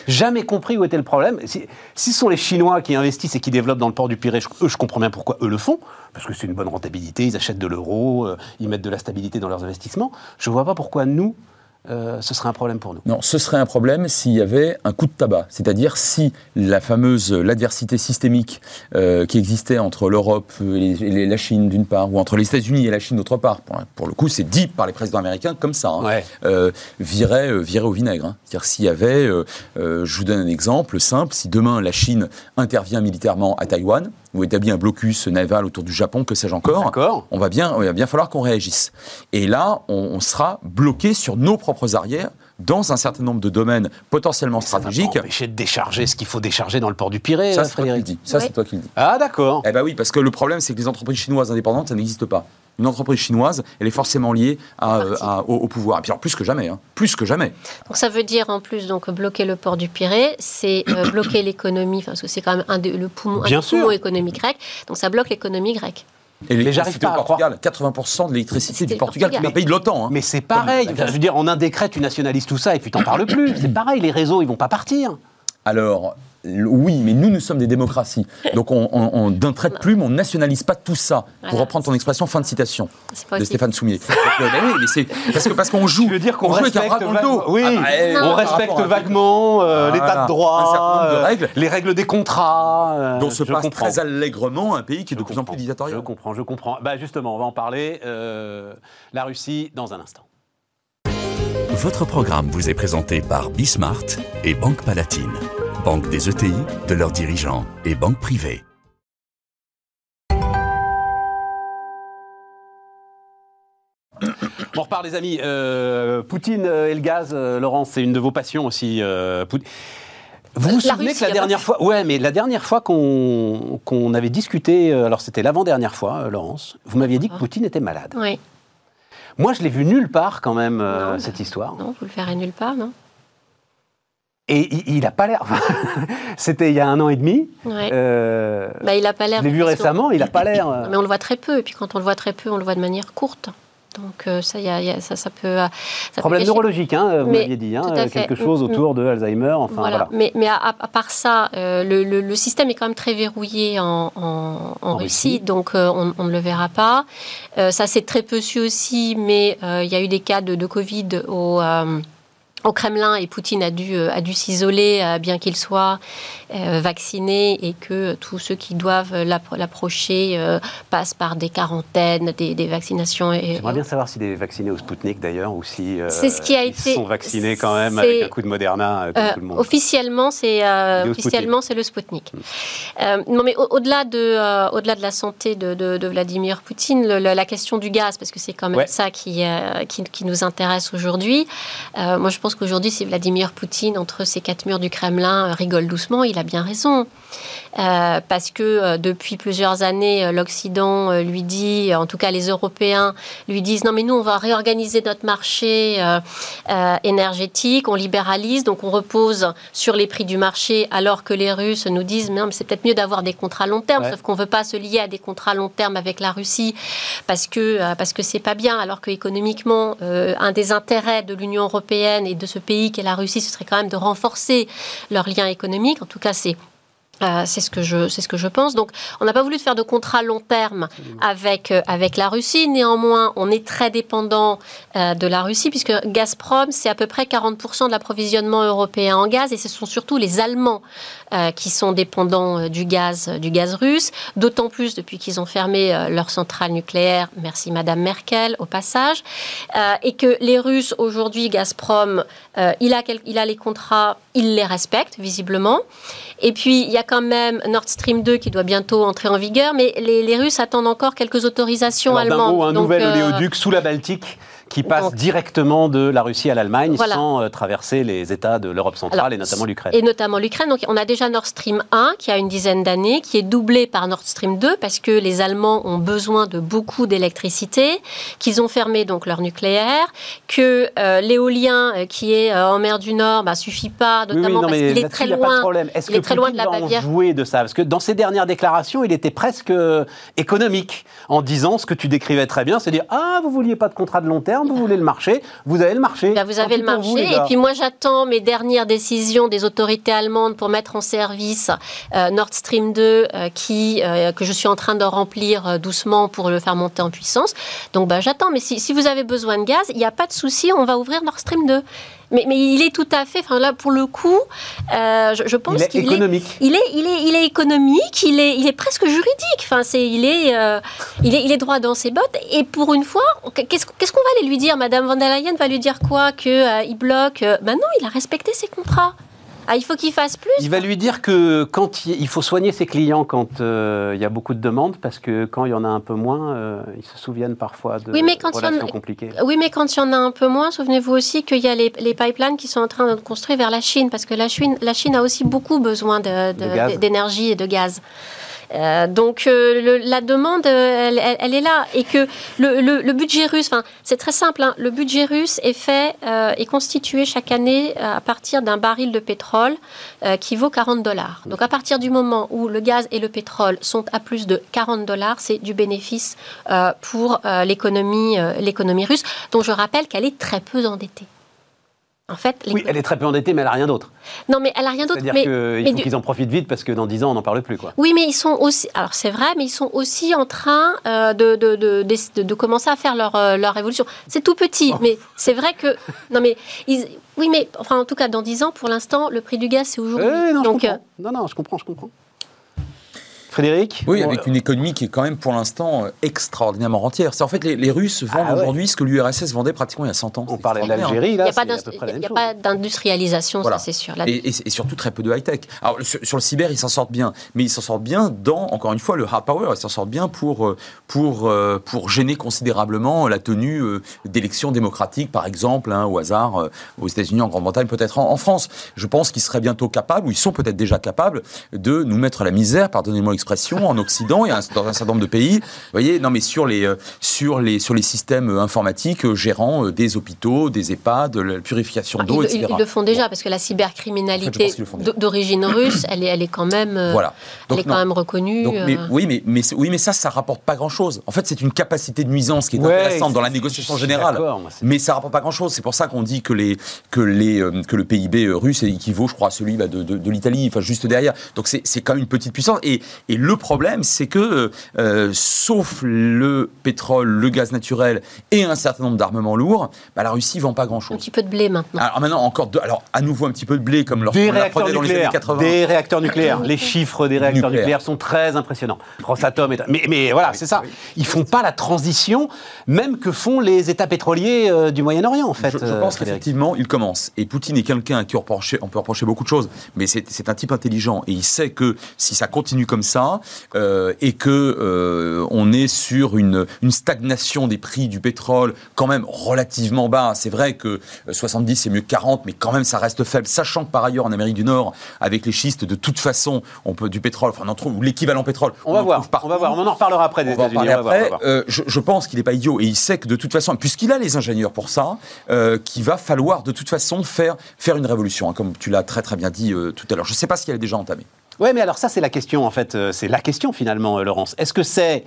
Jamais compris où était le problème. Si, si ce sont les Chinois qui investissent et qui développent dans le port du Pirée, je, eux, je comprends bien pourquoi eux le font, parce que c'est une bonne rentabilité, ils achètent de l'euro, euh, ils mettent de la stabilité dans leurs investissements. Je vois pas pourquoi nous, euh, ce serait un problème pour nous. Non, ce serait un problème s'il y avait un coup de tabac, c'est-à-dire si la fameuse l'adversité systémique euh, qui existait entre l'Europe et, la Chine d'une part, ou entre les États-Unis et la Chine d'autre part, pour, pour le coup c'est dit par les présidents américains comme ça, hein, Ouais. euh, virait, virait au vinaigre. hein. C'est-à-dire s'il y avait, je vous donne un exemple simple, si demain la Chine intervient militairement à Taïwan, ou établit un blocus naval autour du Japon, que sais-je encore, on va bien, il va bien falloir qu'on réagisse. Et là, on, on sera bloqué sur nos propres arrières dans un certain nombre de domaines potentiellement Ça stratégiques. empêcher de décharger ce qu'il faut décharger dans le port du Pirée, Ça, c'est toi qui le Frédéric. dis. Ça, Ouais. c'est toi qui le dis. Ah, d'accord. Eh ben oui, parce que le problème, c'est que les entreprises chinoises indépendantes, ça n'existe pas. Une entreprise chinoise, elle est forcément liée à, euh, à- au, au pouvoir. Et puis alors, plus que jamais, hein. plus que jamais. Donc ça veut dire en plus donc bloquer le port du Pirée, c'est euh, bloquer l'économie, enfin, parce que c'est quand même un des- le poumon, Bien sûr. économiques grecs. Donc ça bloque l'économie grecque. Et Mais j'arrive l'électricité pas au à croire. Portugal, 80% de l'électricité du Portugal, qui est un pays de l'OTAN. hein. Mais c'est pareil. Comme- Enfin, je veux dire, on a un décret, tu nationalises tout ça et puis t'en parles plus. C'est pareil, les réseaux, ils vont pas partir. Alors, oui, mais nous, nous sommes des démocraties. Donc, on, on- on- d'un trait de plume, on nationalise pas tout ça. Pour Voilà. reprendre ton expression, fin de citation de aussi- Stéphane Soumier. Donc, euh, ben oui, mais c'est parce que parce qu'on joue. Tu veux dire qu'on avec un respecte, bras dans le dos. vaguement- oui, Ah bah, eh, on respecte vaguement euh, Voilà. l'état de Un droit, certain nombre de euh, règles. les règles des contrats. euh, dont se je passe comprends. très allègrement un pays qui est de Je plus en plus Je dictatorial. comprends, je comprends. Bah justement, on va en parler. euh, la Russie dans un instant. Votre programme vous est présenté par Bismart et Banque Palatine, banque des ETI, de leurs dirigeants et banque privée. On repart, les amis. Euh, Poutine et le gaz, euh, Laurence, c'est une de vos passions aussi. euh, Pout- Vous vous La souvenez Russie, que la dernière pas- fois, ouais, mais la dernière fois qu'on qu'on avait discuté, euh, alors c'était l'avant-dernière fois, euh, Laurence, vous m'aviez dit que Ah. Poutine était malade. Oui. Moi, je l'ai vu nulle part quand même, Non. cette histoire. Non, vous le verrez nulle part, non Et il n'a pas l'air. C'était il y a un an et demi. Ouais. Euh, Bah, il a pas l'air. je l'ai vu récemment, il n'a pas l'air. euh, Mais on le voit très peu, et puis quand on le voit très peu, on le voit de manière courte. Donc euh, ça, y a- y a- ça, ça peut. euh, ça peut Problème cacher- neurologique, hein, vous m'aviez dit, hein, fait. quelque chose Mm, autour de Alzheimer, enfin voilà. voilà. Mais, mais à, part ça, euh, le, le- le système est quand même très verrouillé en, en- en En Russie, Russie. donc euh, on, on ne le verra pas. Euh, ça s'est très peu su aussi, mais euh, il y a eu des cas de, de Covid au. euh, au Kremlin et Poutine a dû, euh, a dû s'isoler, euh, bien qu'il soit euh, vacciné, et que tous ceux qui doivent l'appro- l'approcher euh, passent par des quarantaines, des, des vaccinations. J'aimerais bien savoir s'il est vacciné au Sputnik d'ailleurs, ou si euh, C'est ce qui a ils été- sont vaccinés quand même avec un coup de Moderna, comme tout le monde. officiellement, c'est officiellement c'est le Sputnik. Euh, non, mais au- au-delà de au-delà de la santé de, de- de Vladimir Poutine, le- la question du gaz, parce que c'est quand même Ouais. ça qui, qui qui nous intéresse aujourd'hui. Moi, je pense qu'aujourd'hui, si Vladimir Poutine entre ces quatre murs du Kremlin rigole doucement, il a bien raison. Euh, parce que euh, depuis plusieurs années, euh, l'Occident euh, lui dit, en tout cas les Européens lui disent non mais nous on va réorganiser notre marché énergétique, on libéralise, donc on repose sur les prix du marché, alors que les Russes nous disent mais non mais c'est peut-être mieux d'avoir des contrats long terme, Ouais. sauf qu'on veut pas se lier à des contrats long terme avec la Russie parce que parce que c'est pas bien, alors que économiquement un des intérêts de l'Union européenne et de ce pays qu'est la Russie, ce serait quand même de renforcer leurs liens économiques. En tout cas, c'est euh, c'est ce que je c'est ce que je pense. Donc, on n'a pas voulu faire de contrat long terme avec euh, avec la Russie. Néanmoins, on est très dépendant euh, de la Russie puisque Gazprom c'est à peu près 40% de l'approvisionnement européen en gaz et ce sont surtout les Allemands qui sont dépendants du gaz du gaz russe. D'autant plus depuis qu'ils ont fermé leur centrale nucléaire. Merci Madame Merkel au passage et que les Russes aujourd'hui Gazprom il a quel- il a les contrats, il les respecte visiblement. Et puis, il y a quand même Nord Stream 2 qui doit bientôt entrer en vigueur, mais les, les Russes attendent encore quelques autorisations Alors, allemandes. mot, un Donc, nouvel euh, oléoduc sous la Baltique qui passe donc- directement de la Russie à l'Allemagne Voilà. sans euh, traverser les États de l'Europe centrale Alors, et notamment l'Ukraine. Et notamment l'Ukraine. Donc, on a déjà Nord Stream 1 qui a une dizaine d'années, qui est doublé par Nord Stream 2 parce que les Allemands ont besoin de beaucoup d'électricité, qu'ils ont fermé donc leur nucléaire, que euh, l'éolien euh, qui est euh, en mer du Nord bah, suffit pas, Oui, oui, notamment non, parce qu'il est très a pas de loin. problème. Est-ce il que est très loin de la Poutine Bavière. jouer de ça? Parce que dans ses dernières déclarations, il était presque économique en disant ce que tu décrivais très bien, c'est dire ah vous vouliez pas de contrat de long terme, vous voulez le marché, vous avez le marché. Bah, vous avez le marché. vous, et puis moi, j'attends mes dernières décisions des autorités allemandes pour mettre en service euh, Nord Stream 2, euh, qui, euh, que je suis en train de remplir doucement pour le faire monter en puissance. Donc bah, j'attends. Mais si, si vous avez besoin de gaz, il n'y a pas de souci, on va ouvrir Nord Stream 2. Mais, mais il est tout à fait, enfin là, pour le coup, euh, je, je pense il est qu'il est économique. il est, il est, il est économique, il est, il est presque juridique. Enfin, c'est, il est, euh, il est, il est droit dans ses bottes. Et pour une fois, qu'est-ce, qu'est-ce qu'on va aller lui dire? Madame von der Leyen va lui dire quoi? Que euh, il bloque euh, Ben non, il a respecté ses contrats. Ah, il faut qu'il fasse plus. Il va lui dire que quand il il faut soigner ses clients quand euh, il y a beaucoup de demandes, parce que quand il y en a un peu moins, euh, ils se souviennent parfois de Oui, mais quand il y en a- relations compliquées. Oui, mais quand il y en a un peu moins, souvenez-vous aussi qu'il y a les, les pipelines qui sont en train de construire vers la Chine, parce que la Chine, la Chine a aussi beaucoup besoin d'énergie et de gaz. Euh, donc euh, la demande, euh, elle, est là et que le, budget russe, c'est très simple, hein, le budget russe est fait, est constitué chaque année à partir d'un baril de pétrole qui vaut 40 dollars. Donc à partir du moment où le gaz et le pétrole sont à plus de 40 dollars, c'est du bénéfice pour l'économie russe, dont je rappelle qu'elle est très peu endettée. En fait, Oui, elle est très peu endettée, mais elle n'a rien d'autre. non mais elle a rien d'autre. C'est-à-dire qu'il faut du- qu'ils en profitent vite, parce que dans 10 ans, on n'en parle plus. Quoi. Oui, mais ils sont aussi. Alors c'est vrai, mais ils sont aussi en train euh, de, de, de, de- commencer à faire leur, euh, leur évolution. C'est tout petit, mais c'est vrai que. Non, mais. ils- Oui, mais enfin, en tout cas, dans 10 ans, pour l'instant, le prix du gaz, c'est aujourd'hui. Eh, non, je Donc, euh, comprends. non, non, je comprends, je comprends. Frédéric Oui, Bon, avec une économie qui est quand même pour l'instant euh, extraordinairement rentière. C'est en fait les, les Russes vendent Ah ouais. aujourd'hui ce que l'URSS vendait pratiquement il y a 100 ans. On parlait de l'Algérie, il n'y là, il y même a pas d'industrialisation, Voilà. ça c'est sûr. Là- Et, et- et surtout très peu de high-tech. Alors sur, sur le cyber, ils s'en sortent bien, mais ils s'en sortent bien dans, encore une fois, le hard power. Ils s'en sortent bien pour, euh, pour, euh, pour gêner considérablement la tenue euh, d'élections démocratiques, par exemple, hein, au hasard, euh, aux États-Unis, en Grande-Bretagne, peut-être en, en France. Je pense qu'ils seraient bientôt capables, ou ils sont peut-être déjà capables, de nous mettre à la misère, pardonnez-moi expression, en Occident et dans un certain nombre de pays. Vous voyez, non mais sur les, sur les, sur les systèmes informatiques gérant des hôpitaux, des EHPAD, la purification d'eau, etc. Ils, le font déjà, parce que la cybercriminalité d'origine russe, elle est, elle est quand même, euh, voilà. elle est quand même reconnue. mais, euh. oui, mais, mais, oui, mais ça, ça rapporte pas grand-chose. En fait, c'est une capacité de nuisance qui est intéressante dans la négociation générale. Mais ça rapporte pas grand-chose. C'est pour ça qu'on dit que, les, que, les, euh, que le PIB russe équivaut, je crois, à celui bah, de, de, l'Italie, enfin juste derrière. Donc c'est quand même une petite puissance. Et, et le problème, c'est que, sauf le pétrole, le gaz naturel et un certain nombre d'armements lourds, bah, la Russie vend pas grand-chose. Un petit peu de blé maintenant. Alors maintenant, encore deux, alors à nouveau un petit peu de blé comme lorsqu'on la prenait dans les années 80. Des réacteurs nucléaires. Les chiffres des réacteurs nucléaires sont très impressionnants. Rosatom est... mais, mais voilà, c'est ça. Ils font pas la transition, même que font les États pétroliers euh, du Moyen-Orient, en fait. Je, je pense euh, qu'effectivement, il commence. Et Poutine est quelqu'un à qui on, on peut reprocher beaucoup de choses, mais c'est un type intelligent. Et il sait que si ça continue comme ça, euh, et que euh, on est sur une, une stagnation des prix du pétrole, quand même relativement bas, c'est vrai que 70 c'est mieux que 40, mais quand même ça reste faible, sachant que par ailleurs en Amérique du Nord, avec les schistes, de toute façon, on peut du pétrole, enfin on en trouve l'équivalent pétrole. On, va voir, on va voir, on en reparlera après des États-Unis. Euh, je, je, pense qu'il n'est pas idiot et il sait que de toute façon, puisqu'il a les ingénieurs pour ça, euh, qu'il va falloir de toute façon faire, faire une révolution, hein, comme tu l'as très très bien dit euh, tout à l'heure. Je ne sais pas si elle est déjà entamée. Oui, mais alors ça c'est la question en fait, c'est la question finalement, Laurence. Est-ce que c'est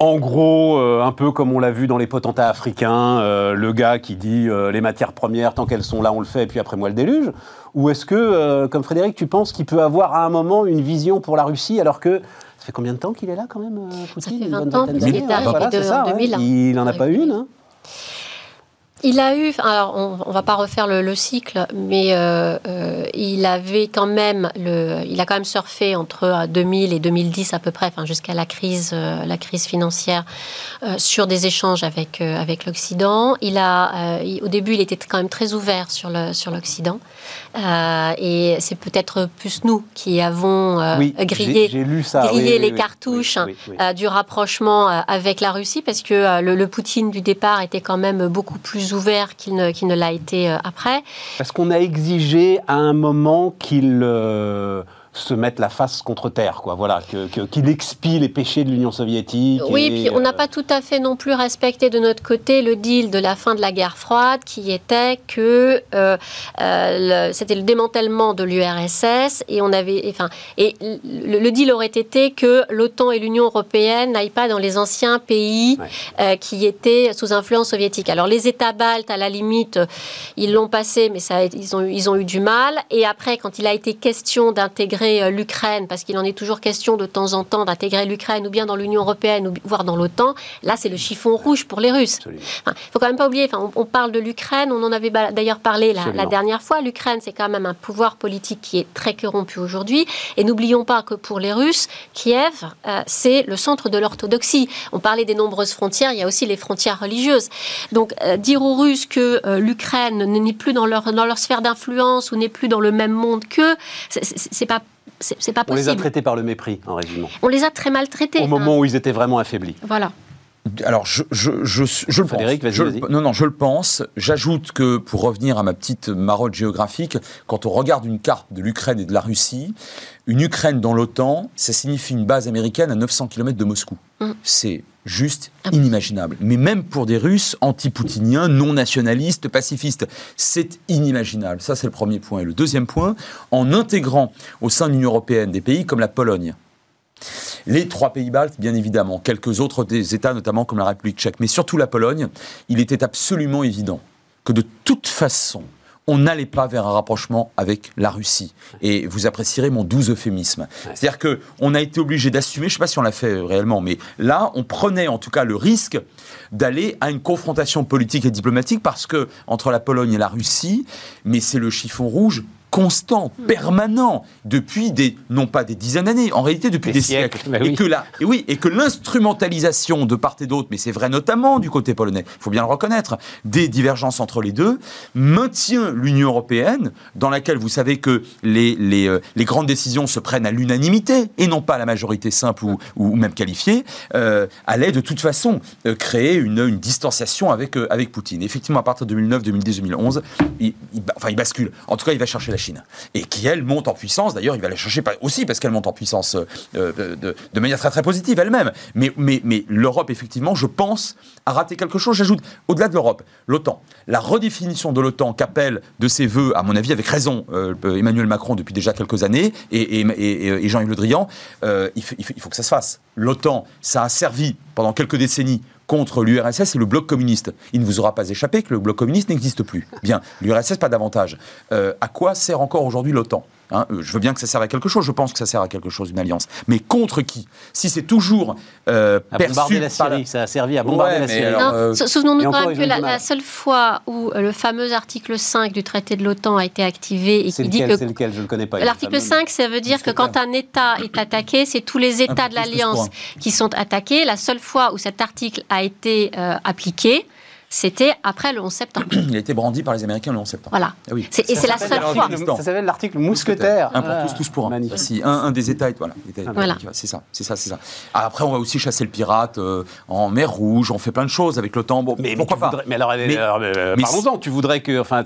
en gros, un peu comme on l'a vu dans les potentats africains, le gars qui dit les matières premières, tant qu'elles sont là, on le fait, et puis après moi le déluge? Ou est-ce que, comme Frédéric, tu penses qu'il peut avoir à un moment une vision pour la Russie alors que ça fait combien de temps qu'il est là quand même, Poutine Ça fait 20 ans, il est arrivé de, 2000. Il n'en a pas une hein il a eu, alors on, ne va pas refaire le, cycle, mais euh, euh, il avait quand même le, il a quand même surfé entre 2000 et 2010 à peu près, jusqu'à la crise, euh, la crise financière, sur des échanges avec avec l'Occident. Il a, au début, il était quand même très ouvert sur le sur l'Occident, et c'est peut-être plus nous qui avons grillé, grillé les cartouches du rapprochement avec la Russie, parce que le, le Poutine du départ était quand même beaucoup plus ouvert qu'il ne, ne l'a été euh, après. Parce qu'on a exigé à un moment qu'il euh, se mette la face contre terre, quoi. Voilà, qu'il expie les péchés de l'Union soviétique. Oui, puis on n'a euh, pas tout à fait non plus respecté de notre côté le deal de la fin de la guerre froide, qui était que c'était le démantèlement de l'URSS et on avait, enfin, et le, deal aurait été que l'OTAN et l'Union européenne n'aillent pas dans les anciens pays qui étaient sous influence soviétique. Alors les États baltes, à la limite, ils l'ont passé, mais ça, ils, ont, ils ont eu du mal. Et après, quand il a été question d'intégrer euh, l'Ukraine, parce qu'il en est toujours question de temps en temps d'intégrer l'Ukraine, ou bien dans l'Union européenne, ou voire dans l'OTAN, là, c'est le chiffon rouge pour les Russes. Il ne faut quand même pas oublier, enfin, on, parle de l'Ukraine, on en avait d'ailleurs parlé la, dernière fois. L'Ukraine, c'est quand même un pouvoir politique qui est très corrompu aujourd'hui. Et n'oublions pas que pour les Russes, Kiev, euh, c'est le centre de l'orthodoxie. On parlait des nombreuses frontières, il y a aussi les frontières religieuses. Donc, euh, dire aux Russes que euh, l'Ukraine n'est plus dans leur, dans leur sphère d'influence ou n'est plus dans le même monde qu'eux, c'est pas c'est pas possible. On les a traités par le mépris, en résumé. On les a très mal traités. Au moment où ils étaient vraiment affaiblis. Voilà. Alors, je, je, je, je le Frédéric, pense. Vas-y, non, non, je le pense. J'ajoute que, pour revenir à ma petite marotte géographique, quand on regarde une carte de l'Ukraine et de la Russie, une Ukraine dans l'OTAN, ça signifie une base américaine à 900 km de Moscou. Mm. C'est juste ah inimaginable. Mais même pour des Russes anti-poutiniens, non nationalistes, pacifistes, c'est inimaginable. Ça, c'est le premier point. Et le deuxième point, en intégrant au sein de l'Union européenne des pays comme la Pologne, les trois pays baltes, bien évidemment, quelques autres des États, notamment comme la République tchèque, mais surtout la Pologne, il était absolument évident que de toute façon, on n'allait pas vers un rapprochement avec la Russie. Et vous apprécierez mon doux euphémisme. C'est-à-dire qu'on a été obligé d'assumer, je ne sais pas si on l'a fait réellement, mais là, on prenait en tout cas le risque d'aller à une confrontation politique et diplomatique parce que entre la Pologne et la Russie, mais c'est le chiffon rouge constant, hmm. permanent, depuis des, non pas des dizaines d'années, en réalité depuis des, siècles. Et, que la, et, oui, et que l'instrumentalisation de part et d'autre, mais c'est vrai notamment du côté polonais, il faut bien le reconnaître, des divergences entre les deux, maintient l'Union européenne, dans laquelle vous savez que les, les, euh, les grandes décisions se prennent à l'unanimité, et non pas à la majorité simple ou, ou même qualifiée, euh, allait de toute façon euh, créer une, une distanciation avec, avec Poutine. effectivement, à partir de 2009, 2010, 2011, il, enfin, il bascule. En tout cas, il va chercher la Et qui, elle, monte en puissance. D'ailleurs, il va la chercher aussi parce qu'elle monte en puissance de, de, manière très très positive elle-même. Mais, l'Europe, effectivement, je pense, a raté quelque chose. J'ajoute, au-delà de l'Europe, l'OTAN. La redéfinition de l'OTAN qu'appelle de ses voeux, à mon avis, avec raison, Emmanuel Macron depuis déjà quelques années et, Jean-Yves Le Drian, il faut que ça se fasse. L'OTAN, ça a servi pendant quelques décennies contre l'URSS et le bloc communiste. Il ne vous aura pas échappé que le bloc communiste n'existe plus. Bien, l'URSS, pas davantage. Euh, à quoi sert encore aujourd'hui l'OTAN? Hein, euh, je veux bien que ça serve à quelque chose, je pense que ça sert à quelque chose, une alliance. Mais contre qui? Si c'est toujours euh, à bombarder la Syrie, ça a servi à bombarder la Syrie. Euh, souvenons-nous quand même que la, seule fois où le fameux article 5 du traité de l'OTAN a été activé et qui dit que... C'est lequel? Je ne connais pas. L'article 5, ça veut dire que quand un État est attaqué, c'est tous les États de l'Alliance qui sont attaqués. La seule fois où cet article a été appliqué, c'était après le 11 septembre. Il a été brandi par les Américains le 11 septembre. Voilà. Ah oui. Et c'est la seule fois. Ça s'appelle l'article mousquetaire. Un pour tous, tous pour un. Si, un, des États, voilà. voilà. C'est ça, c'est ça, c'est ça. Après, on va aussi chasser le pirate euh, en mer Rouge. On fait plein de choses avec l'OTAN. Bon, mais pourquoi pas Mais alors, euh, parlons-en. Tu voudrais que, enfin,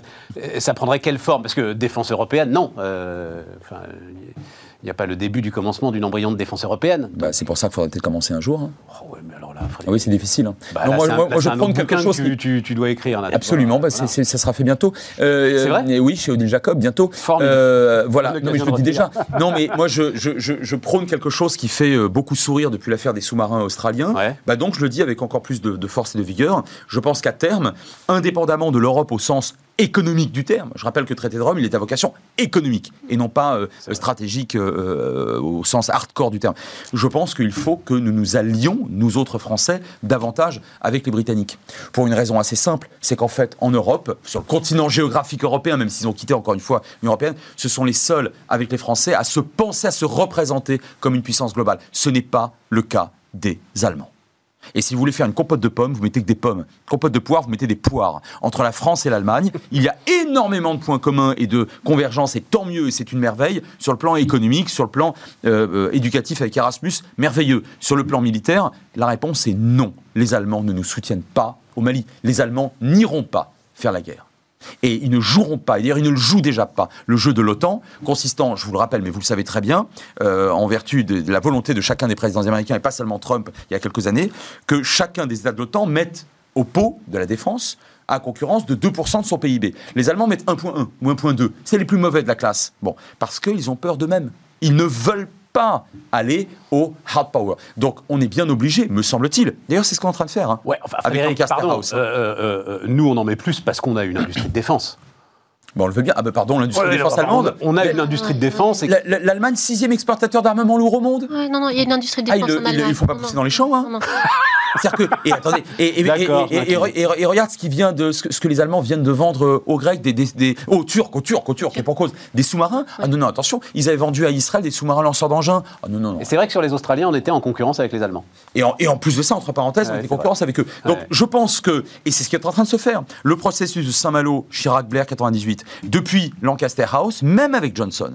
ça prendrait quelle forme? Parce que défense européenne, non. Euh, enfin, il n'y a pas le début du commencement d'une embryon de défense européenne. Bah, c'est pour ça qu'il faudrait peut-être commencer un jour. Hein. Oh, ouais, ah oui, c'est difficile. Hein. Bah, moi, je prends quelque chose que tu, tu, dois écrire. Là, Absolument, bah, ça sera fait bientôt. Euh, c'est vrai Oui, chez Odile Jacob, bientôt. Euh, voilà, non, mais je le dis déjà. non, mais moi, je, je, je, prône quelque chose qui fait euh, beaucoup sourire depuis l'affaire des sous-marins australiens. Bah, donc, je le dis avec encore plus de, de force et de vigueur. Je pense qu'à terme, indépendamment de l'Europe au sens économique du terme. Je rappelle que le traité de Rome, il est à vocation économique et non pas euh, stratégique euh, euh, au sens hardcore du terme. Je pense qu'il faut que nous nous allions, nous autres Français, davantage avec les Britanniques. Pour une raison assez simple, c'est qu'en fait, en Europe, sur le continent géographique européen, même s'ils ont quitté encore une fois l'Union européenne, ce sont les seuls, avec les Français, à se penser, à se représenter comme une puissance globale. Ce n'est pas le cas des Allemands. Et si vous voulez faire une compote de pommes, vous mettez que des pommes. Compote de poire, vous mettez des poires. Entre la France et l'Allemagne, il y a énormément de points communs et de convergence, et tant mieux, c'est une merveille. Sur le plan économique, sur le plan euh, euh, éducatif avec Erasmus, merveilleux. Sur le plan militaire, la réponse est non. Les Allemands ne nous soutiennent pas au Mali. Les Allemands n'iront pas faire la guerre. Et ils ne joueront pas, d'ailleurs ils ne le jouent déjà pas, le jeu de l'OTAN, consistant, je vous le rappelle, mais vous le savez très bien, euh, en vertu de, la volonté de chacun des présidents américains, et pas seulement Trump il y a quelques années, que chacun des États de l'OTAN mette au pot de la défense à concurrence de 2% de son PIB. Les Allemands mettent 1.1 ou 1.2. C'est les plus mauvais de la classe. Bon, parce qu'ils ont peur d'eux-mêmes. Ils ne veulent pas aller au hard power. Donc on est bien obligé, me semble-t-il. D'ailleurs, c'est ce qu'on est en train de faire. Hein, ouais, enfin, avec pardon, euh, euh, euh, nous, on en met plus parce qu'on a une industrie de défense. Bon, on le veut bien. Ah ben pardon, l'industrie de défense allemande. On a une industrie de défense. Et... L'Allemagne, sixième exportateur d'armement lourd au monde? Non, non, il y a une industrie de défense ah, en Allemagne. Il ne faut pas pousser dans les champs. Hein. C'est-à-dire que, et attendez, et, et, regarde ce qui vient de ce que, les Allemands viennent de vendre aux Grecs, des, des, aux Turcs, aux Turcs, aux Turcs, et pour cause des sous-marins. Ah non, non, attention, ils avaient vendu à Israël des sous-marins lanceurs d'engins. Ah non, non, non. Et c'est vrai que sur les Australiens, on était en concurrence avec les Allemands. Et en, en plus de ça, entre parenthèses, on était en concurrence avec eux. Donc je pense que, et c'est ce qui est en train de se faire, le processus de Saint-Malo, Chirac-Blair 98, depuis Lancaster House, même avec Johnson,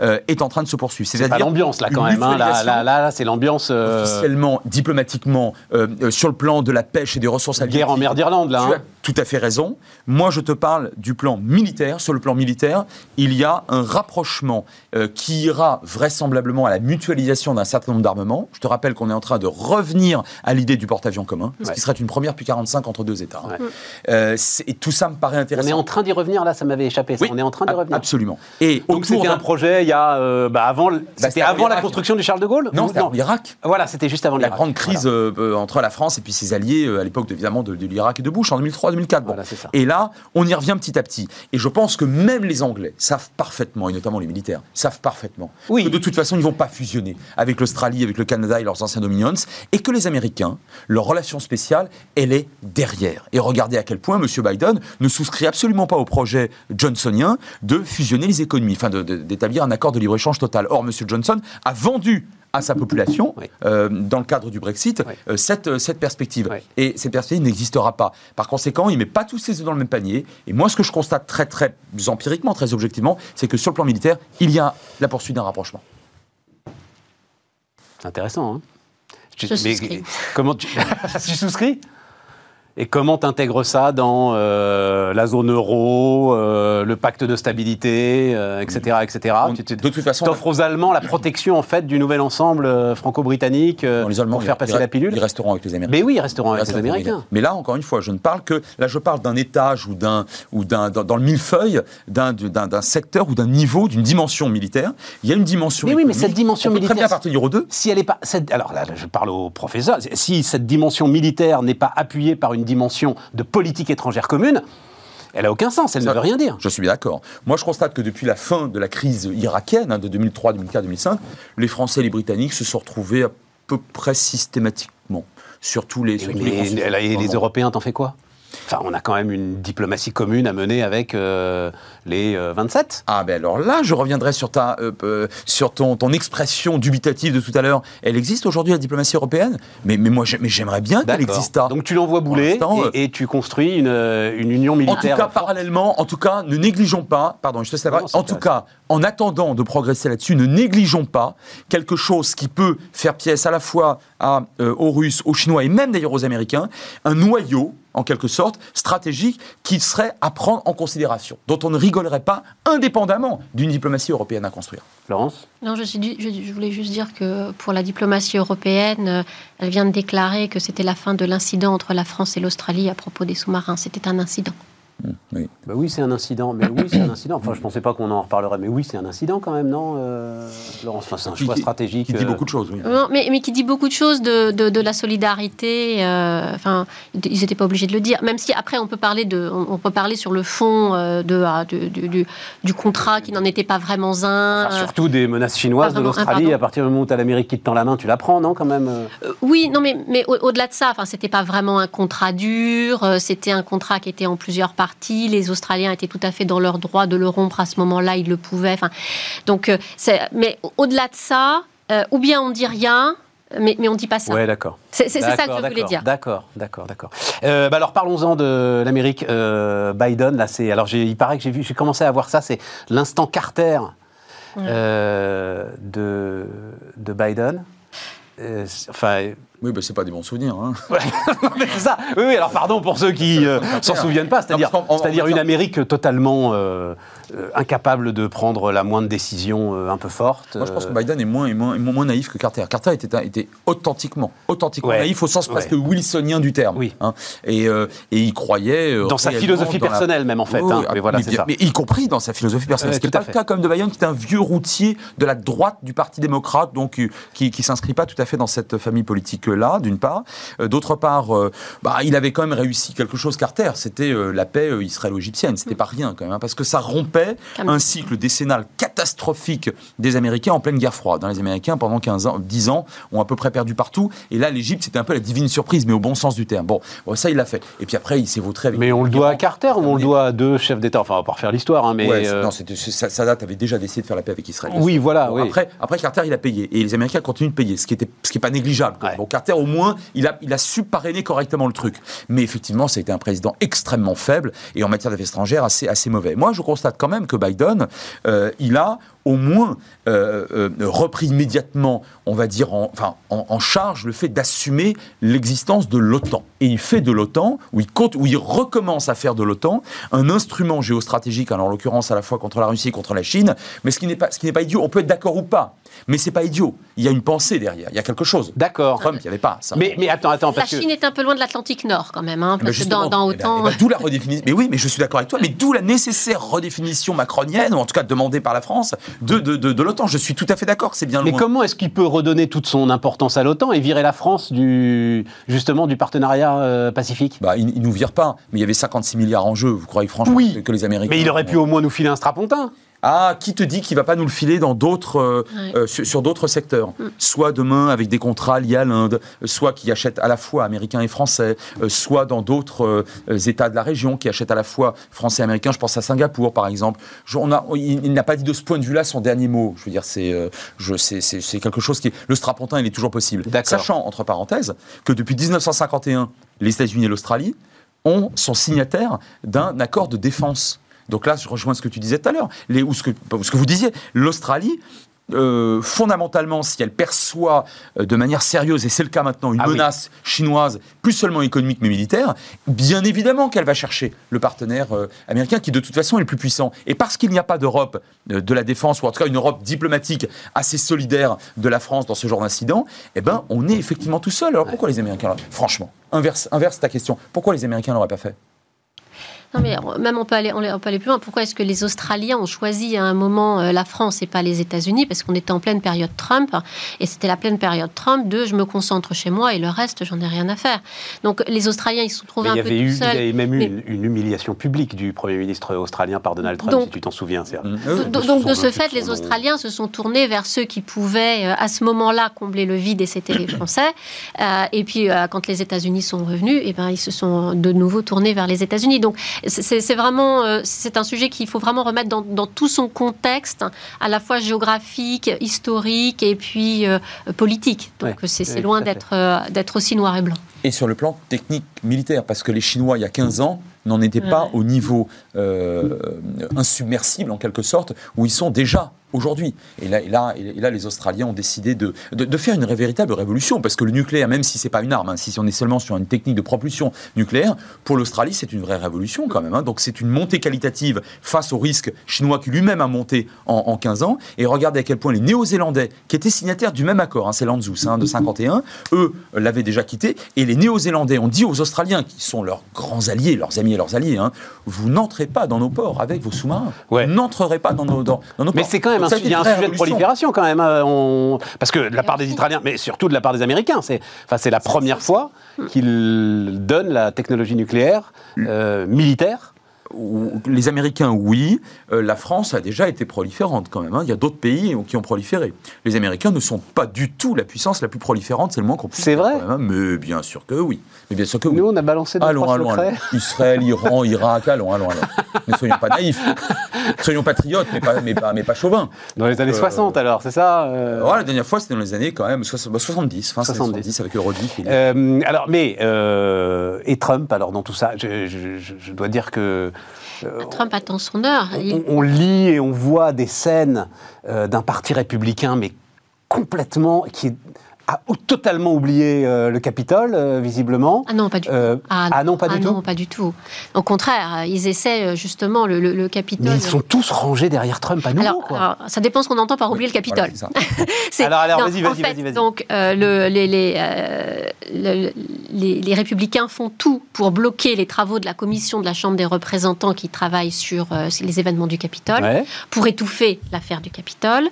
euh, est en train de se poursuivre. C'est pas l'ambiance là quand même. Hein. là, là, là, c'est l'ambiance. Euh, Officiellement, diplomatiquement, euh, sur le plan de la pêche et des ressources. Guerre en mer d'Irlande là. Hein tout à fait raison. Moi, je te parle du plan militaire. Sur le plan militaire, il y a un rapprochement euh, qui ira vraisemblablement à la mutualisation d'un certain nombre d'armements. Je te rappelle qu'on est en train de revenir à l'idée du porte-avions commun, ce qui serait une première depuis 45 entre deux États. Euh, et tout ça me paraît intéressant. On est en train d'y revenir là, ça m'avait échappé. On est en train d'y revenir. Absolument. Et donc c'était un projet il y a euh, bah, avant, bah, c'était avant la construction du Charles de Gaulle. Non, c'était l'Irak. Voilà, c'était juste avant la grande crise entre la France et puis ses alliés à l'époque évidemment de, de l'Irak et de Bush en 2003. 2004. Bon. Et là, on y revient petit à petit. Et je pense que même les Anglais savent parfaitement, et notamment les militaires, savent parfaitement oui. que de toute façon, ils ne vont pas fusionner avec l'Australie, avec le Canada et leurs anciens dominions, et que les Américains, leur relation spéciale, elle est derrière. Et regardez à quel point M. Biden ne souscrit absolument pas au projet johnsonien de fusionner les économies, enfin d'établir un accord de libre-échange total. Or, M. Johnson a vendu à sa population, euh, dans le cadre du Brexit, euh, cette, euh, cette perspective. Et cette perspective n'existera pas. Par conséquent, il ne met pas tous ses œufs dans le même panier. Et moi, ce que je constate très, très empiriquement, très objectivement, c'est que sur le plan militaire, il y a la poursuite d'un rapprochement. C'est intéressant, hein je souscris. comment tu... tu souscris Et comment t'intègres ça dans euh, la zone euro, euh, le pacte de stabilité, euh, etc., etc. On- Tu- tu- de toute façon, t'offres aux Allemands la protection en fait du nouvel ensemble euh, franco-britannique euh, pour faire passer la pilule? Ils resteront avec les Américains. Mais oui, ils resteront avec les Américains. Mais là, encore une fois, je ne parle que. Là, je parle d'un étage ou d'un. ou d'un dans, dans le millefeuille d'un secteur ou d'un niveau, d'une dimension militaire. Il y a une dimension. Mais oui, mais cette dimension On peut Très militaire- bien appartenir aux deux. Si elle est pas, cette- alors là, je parle au professeur. Si cette dimension militaire n'est pas appuyée par une dimension de politique étrangère commune, elle a aucun sens. Elle Ça- ne veut rien dire. Je suis bien d'accord. Moi, je constate que depuis la fin de la crise irakienne, hein, de 2003, 2004, 2005, les Français et les Britanniques se sont retrouvés à peu près systématiquement sur tous les, sur tous les Mais conflits. et les. Européens, t'en fais quoi? Enfin, on a quand même une diplomatie commune à mener avec euh, les euh, 27. Ah ben alors là, je reviendrai sur, ta, euh, euh, sur ton, ton expression dubitative de tout à l'heure. Elle existe aujourd'hui, la diplomatie européenne? Mais, mais moi, j'aimerais bien qu'elle exista. Donc tu l'envoies bouler et, et tu construis une, euh, une union En tout militaire. cas, forte. parallèlement, en tout cas, ne négligeons pas, pardon, je te parole. c'est en tout cas, en attendant de progresser là-dessus, ne négligeons pas quelque chose qui peut faire pièce à la fois à, euh, aux Russes, aux Chinois et même d'ailleurs aux Américains, un noyau, en quelque sorte, stratégique qui serait à prendre en considération, dont on ne rigolerait pas, indépendamment d'une diplomatie européenne à construire. Florence Non, je, suis du- je, je voulais juste dire que pour la diplomatie européenne, euh, elle vient de déclarer que c'était la fin de l'incident entre la France et l'Australie à propos des sous-marins. C'était un incident. Oui. bah oui, c'est un incident. Mais oui, c'est un incident. Enfin, je pensais pas qu'on en reparlerait. Mais oui, c'est un incident quand même, non, euh, Laurence? Enfin, c'est un Qui- choix stratégique. Qui dit euh, beaucoup de choses, oui. Non, mais, mais qui dit beaucoup de choses de, de, de la solidarité. euh, Enfin, ils n'étaient pas obligés de le dire. Même si après, on peut parler de, on, on peut parler sur le fond euh, de, ah, de- du, du- du contrat qui n'en était pas vraiment un. Enfin, surtout des menaces chinoises de l'Australie. À partir du moment où tu as l'Amérique qui te tend la main, tu la prends, non, quand même euh? Oui, non, mais, mais au- au-delà de ça, enfin, c'était pas vraiment un contrat dur. C'était un contrat qui était en plusieurs parties. Les Australiens étaient tout à fait dans leur droit de le rompre à ce moment-là. Ils le pouvaient. Enfin, donc, euh, mais au- au-delà de ça, euh, ou bien on dit rien, mais, mais on dit pas ça. Ouais, d'accord. C'est c'est ça que je voulais dire. D'accord, d'accord, d'accord. Euh, bah alors parlons-en de l'Amérique. Euh, Biden, là, c'est. Alors j'ai- il paraît que j'ai vu, j'ai commencé à voir ça. C'est l'instant Carter euh, de de Biden. Enfin, Oui, bah, c'est pas des bons souvenirs. hein. c'est ça. Oui, oui. Alors pardon pour ceux qui euh, s'en souviennent pas. C'est-à-dire, une Amérique totalement euh, euh, incapable de prendre la moindre décision euh, un peu forte. Moi, je pense que Biden est moins, est moins, est moins naïf que Carter. Carter était, était authentiquement, authentiquement Ouais. naïf au sens Ouais. presque wilsonien du terme. Oui. hein. Et, et il croyait. dans sa philosophie dans la- personnelle même en fait. Hein. mais voilà, mais c'est bien- ça. mais y compris dans sa philosophie personnelle. Ce qui n'est pas le cas comme de Biden, qui est un vieux routier de la droite du Parti démocrate, donc euh, qui ne s'inscrit pas tout à fait dans cette famille politique-là, d'une part. Euh, D'autre part, euh, bah, il avait quand même réussi quelque chose, Carter, c'était euh, la paix euh, israélo-égyptienne. C'était pas rien quand même, hein, parce que ça rompait un cycle décennal catastrophique des Américains en pleine guerre froide. Dans les Américains, pendant 15 ans, 10 ans, ont à peu près perdu partout. Et là, l'Égypte, c'était un peu la divine surprise, mais au bon sens du terme. Bon, bon, ça, il l'a fait. Et puis après, il s'est vautré avec. Mais on le doit à Carter ou on le doit à deux chefs d'État? Enfin, on va pas refaire l'histoire, hein, mais. Ouais, euh, non, c'était- c'est- Sadat avait déjà décidé de faire la paix avec Israël. Oui, voilà, Bon, oui. Après, après, Carter, il a payé. Et les Américains continuent de payer, ce qui n'est ce qui est pas négligeable. Ouais. Bon, Au moins, il a, il a su parrainer correctement le truc. Mais effectivement, ça a été un président extrêmement faible et en matière d'affaires étrangères, assez, assez mauvais. Moi, je constate quand même que Biden, euh, il a au moins euh, euh, repris immédiatement, on va dire, en, enfin, en, en charge le fait d'assumer l'existence de l'OTAN. Et il fait de l'OTAN, ou il, compte, ou il recommence à faire de l'OTAN, un instrument géostratégique, alors en l'occurrence à la fois contre la Russie et contre la Chine, mais ce qui n'est pas, ce qui n'est pas idiot. On peut être d'accord ou pas, mais c'est pas idiot. Il y a une pensée derrière, il y a quelque chose. D'accord. Trump, il n'y avait pas ça. Mais, mais attends, attends, La parce que. Chine est un peu loin de l'Atlantique Nord quand même, hein, ben, parce que dans, dans eh ben, autant. eh ben, d'où la redéfinition. Mais oui, mais je suis d'accord avec toi. Mais d'où la nécessaire redéfinition macronienne, ou en tout cas demandée par la France, de, de, de, de l'OTAN. Je suis tout à fait d'accord c'est bien Mais loin. comment est-ce qu'il peut redonner toute son importance à l'OTAN et virer la France du justement du partenariat euh, pacifique? Bah, il, il nous vire pas. Mais il y avait 56 milliards en jeu. Vous croyez franchement Oui. que, que les Américains. Mais il aurait pu au moins nous filer un strapontin. Ah, qui te dit qu'il va pas nous le filer dans d'autres, euh, Ouais. euh, sur, sur d'autres secteurs Soit demain avec des contrats liés à l'Inde, euh, soit qui achètent à la fois américains et français, euh, soit dans d'autres euh, États de la région qui achètent à la fois français et américains. Je pense à Singapour, par exemple. Je- on a, il, il n'a pas dit de ce point de vue-là son dernier mot. Je veux dire, c'est, euh, je, c'est, c'est, c'est quelque chose qui, est- le strapontin, il est toujours possible. D'accord. Sachant entre parenthèses que depuis 1951, les États-Unis et l'Australie ont, sont signataires d'un accord de défense. Donc là, je rejoins ce que tu disais tout à l'heure, ou ce que, ou ce que vous disiez. L'Australie euh, fondamentalement, si elle perçoit euh, de manière sérieuse, et c'est le cas maintenant, une Ah oui. menace chinoise, plus seulement économique mais militaire, bien évidemment qu'elle va chercher le partenaire euh, américain qui de toute façon est le plus puissant. Et parce qu'il n'y a pas d'Europe de la défense, ou en tout cas une Europe diplomatique assez solidaire de la France dans ce genre d'incident, eh ben, on est effectivement tout seul. Alors pourquoi les Américains Franchement, inverse, inverse ta question. Pourquoi les Américains l'auraient pas fait? Non, mais même on peut aller, on peut aller plus loin. Pourquoi est-ce que les Australiens ont choisi à un moment euh, la France et pas les États-Unis? Parce qu'on était en pleine période Trump et c'était la pleine période Trump de je me concentre chez moi et le reste, j'en ai rien à faire. Donc les Australiens, ils se sont trouvés Mais un peu tout eu, il y seuls. avait même eu Mais- une, une humiliation publique du Premier ministre australien par Donald Trump, Donc- si tu t'en souviens. Euh, Donc, de donc, de ce fait, les. Australiens se sont tournés vers ceux qui pouvaient, euh, à ce moment-là, combler le vide, et c'était les Français. Euh, et puis, euh, quand les États-Unis sont revenus, eh ben, ils se sont de nouveau tournés vers les États-Unis. Donc, c'est- vraiment, euh, c'est un sujet qu'il faut vraiment remettre dans, dans tout son contexte, à la fois géographique, historique et puis euh, politique. Donc, Ouais, c'est loin d'être euh, d'être aussi noir et blanc. Et sur le plan technique militaire, parce que les Chinois, il y a 15 ans, n'en étaient pas au niveau euh, insubmersible, en quelque sorte, où ils sont déjà aujourd'hui. Et là, et, là, et là, les Australiens ont décidé de, de, de faire une véritable révolution, parce que le nucléaire, même si c'est pas une arme, hein, si on est seulement sur une technique de propulsion nucléaire, pour l'Australie, c'est une vraie révolution quand même. hein. Donc c'est une montée qualitative face au risque chinois qui lui-même a monté en, en 15 ans. Et regardez à quel point les Néo-Zélandais, qui étaient signataires du même accord, hein, c'est l'ANZUS hein, de 51, eux euh, l'avaient déjà quitté. Et les Néo-Zélandais ont dit aux Australiens, qui sont leurs grands alliés, leurs amis et leurs alliés, vous n'entrez pas dans nos ports avec vos sous-marins. Ouais. Vous n'entrerez pas dans nos, dans, dans nos Mais ports. c'est quand même Donc été il y a un sujet de prolifération quand même. hein, on- Parce que de la part des Israéliens, mais surtout de la part des Américains, c'est enfin, la première fois qu'ils donnent la technologie nucléaire euh, militaire. Les Américains, oui. Euh, la France a déjà été proliférante quand même. hein. Il y a d'autres pays qui ont proliféré. Les Américains ne sont pas du tout la puissance la plus proliférante, c'est le moins qu'on puisse C'est dire, vrai quand même, hein. Mais bien sûr que oui. Mais bien sûr que oui. Nous, on a balancé deux Allons, allons, allons. Israël, Iran, Irak, allons, allons, allons. Ne soyons pas naïfs. Soyons patriotes, mais pas, mais pas, mais pas chauvins. Dans les années Euh, 60, alors, c'est ça euh, Voilà, la dernière fois, c'était dans les années quand même soix- bah, 70, fin 70. 70, avec Eurodif. il- Euh, alors, mais euh, et Trump, alors dans tout ça, je, je- je- je dois dire que euh, Trump attend son heure. On lit et on voit des scènes euh, d'un parti républicain, mais complètement qui a totalement oublié euh, le Capitole, euh, visiblement. Ah non, pas du tout. Euh, ah non, pas du tout. non, pas du tout. Au contraire, euh, ils essaient euh, justement le, le, le Capitole. Mais ils sont tous rangés derrière Trump à nouveau, alors, quoi. alors, ça dépend ce qu'on entend par oublier le Capitole. Voilà, Alors, alors, vas-y, en vas-y, fait, vas-y, vas-y. Donc, euh, le- les, les, euh, le- les- les républicains font tout pour bloquer les travaux de la commission de la Chambre des représentants qui travaille sur euh, les événements du Capitole, Ouais. pour étouffer l'affaire du Capitole.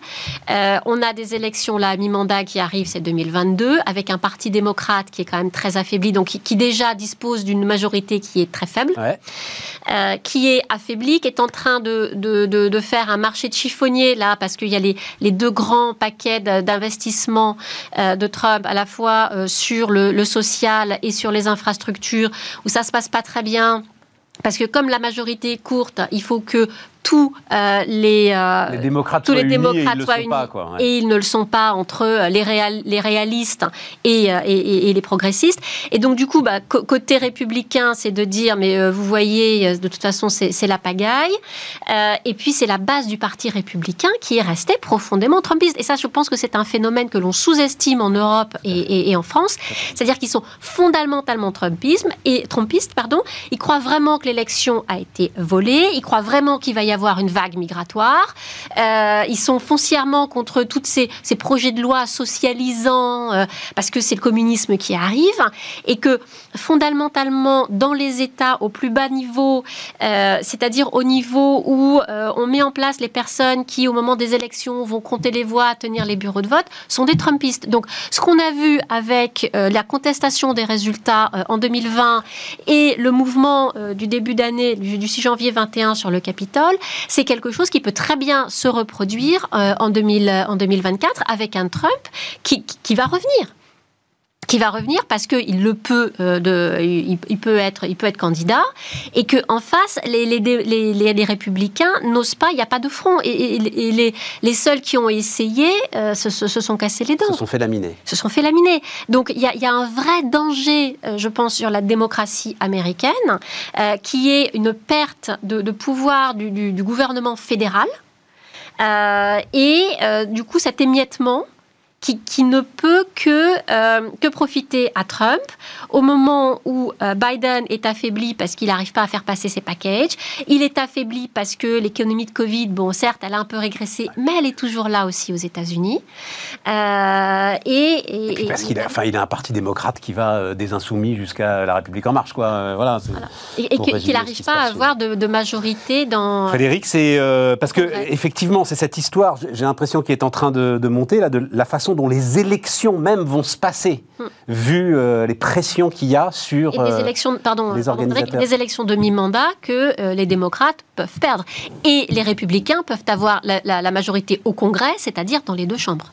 Euh, on a des élections là à mi-mandat qui arrivent, c'est 2022, avec un parti démocrate qui est quand même très affaibli, donc qui, qui déjà dispose d'une majorité qui est très faible Ouais. euh, qui est affaibli, qui est en train de, de, de- de faire un marché de chiffonnier là, parce qu'il y a les, les deux grands paquets de- d'investissement euh, de Trump, à la fois euh, sur le, le social et sur les infrastructures, où ça se passe pas très bien. Parce que comme la majorité est courte, il faut que tous euh, les, euh, Les démocrates tous les démocrates et ils le soient sont unis. pas, quoi. ouais. et ils ne le sont pas entre eux, les, réal- les réalistes et, euh, et- et- et les progressistes. Et donc, du coup, bah, côté républicain, c'est de dire, mais euh, vous voyez, de toute façon, c'est la pagaille. Et puis, c'est la base du parti républicain qui est restée profondément trumpiste. Et ça, je pense que c'est un phénomène que l'on sous-estime en Europe et en France. C'est-à-dire qu'ils sont fondamentalement trumpisme et, trumpistes. Pardon. Ils croient vraiment que l'élection a été volée. Ils croient vraiment qu'il va y avoir une vague migratoire. Euh, ils sont foncièrement contre tous ces, ces projets de loi socialisants, euh, parce que c'est le communisme qui arrive, et que fondamentalement, dans les États au plus bas niveau, euh, c'est-à-dire au niveau où on met en place les personnes qui, au moment des élections, vont compter les voix, tenir les bureaux de vote, sont des Trumpistes. Donc, ce qu'on a vu avec la contestation des résultats en 2020 et le mouvement du début d'année, du, du 6 janvier 21 sur le Capitole, c'est quelque chose qui peut très bien se reproduire euh, en, 2000, euh, en 2024 avec un Trump qui va revenir qui va revenir parce qu'il le peut, euh, de, il, il peut être, il peut être candidat, et que en face, les, les, les, les- les républicains n'osent pas, il n'y a pas de front, et, et- et les, les seuls qui ont essayé euh, se, se- se sont cassés les dents se sont fait laminer. se sont fait laminer. Donc il y a, y a un vrai danger, euh, je pense, sur la démocratie américaine, euh, qui est une perte de, de pouvoir du, du- du gouvernement fédéral. Et du coup, cet émiettement qui, ne peut que, euh, que profiter à Trump au moment où euh, Biden est affaibli parce qu'il n'arrive pas à faire passer ses packages. Il est affaibli parce que l'économie de Covid, bon, certes, elle a un peu régressé, mais elle est toujours là aussi aux États-Unis. Euh, et, parce qu'il a, enfin, il a un parti démocrate qui va des insoumis jusqu'à la République en marche, quoi. voilà. Et, qu'il n'arrive pas à avoir de, majorité dans. Frédéric, c'est parce que effectivement, c'est cette histoire. J'ai l'impression qu'il est en train de, de monter là, de la façon dont les élections même vont se passer, hmm. vu euh, les pressions qu'il y a sur et des euh, élections, pardon, les organisateurs. des élections demi-mandat que euh, les démocrates peuvent perdre. Et les républicains peuvent avoir la majorité au Congrès, c'est-à-dire dans les deux chambres.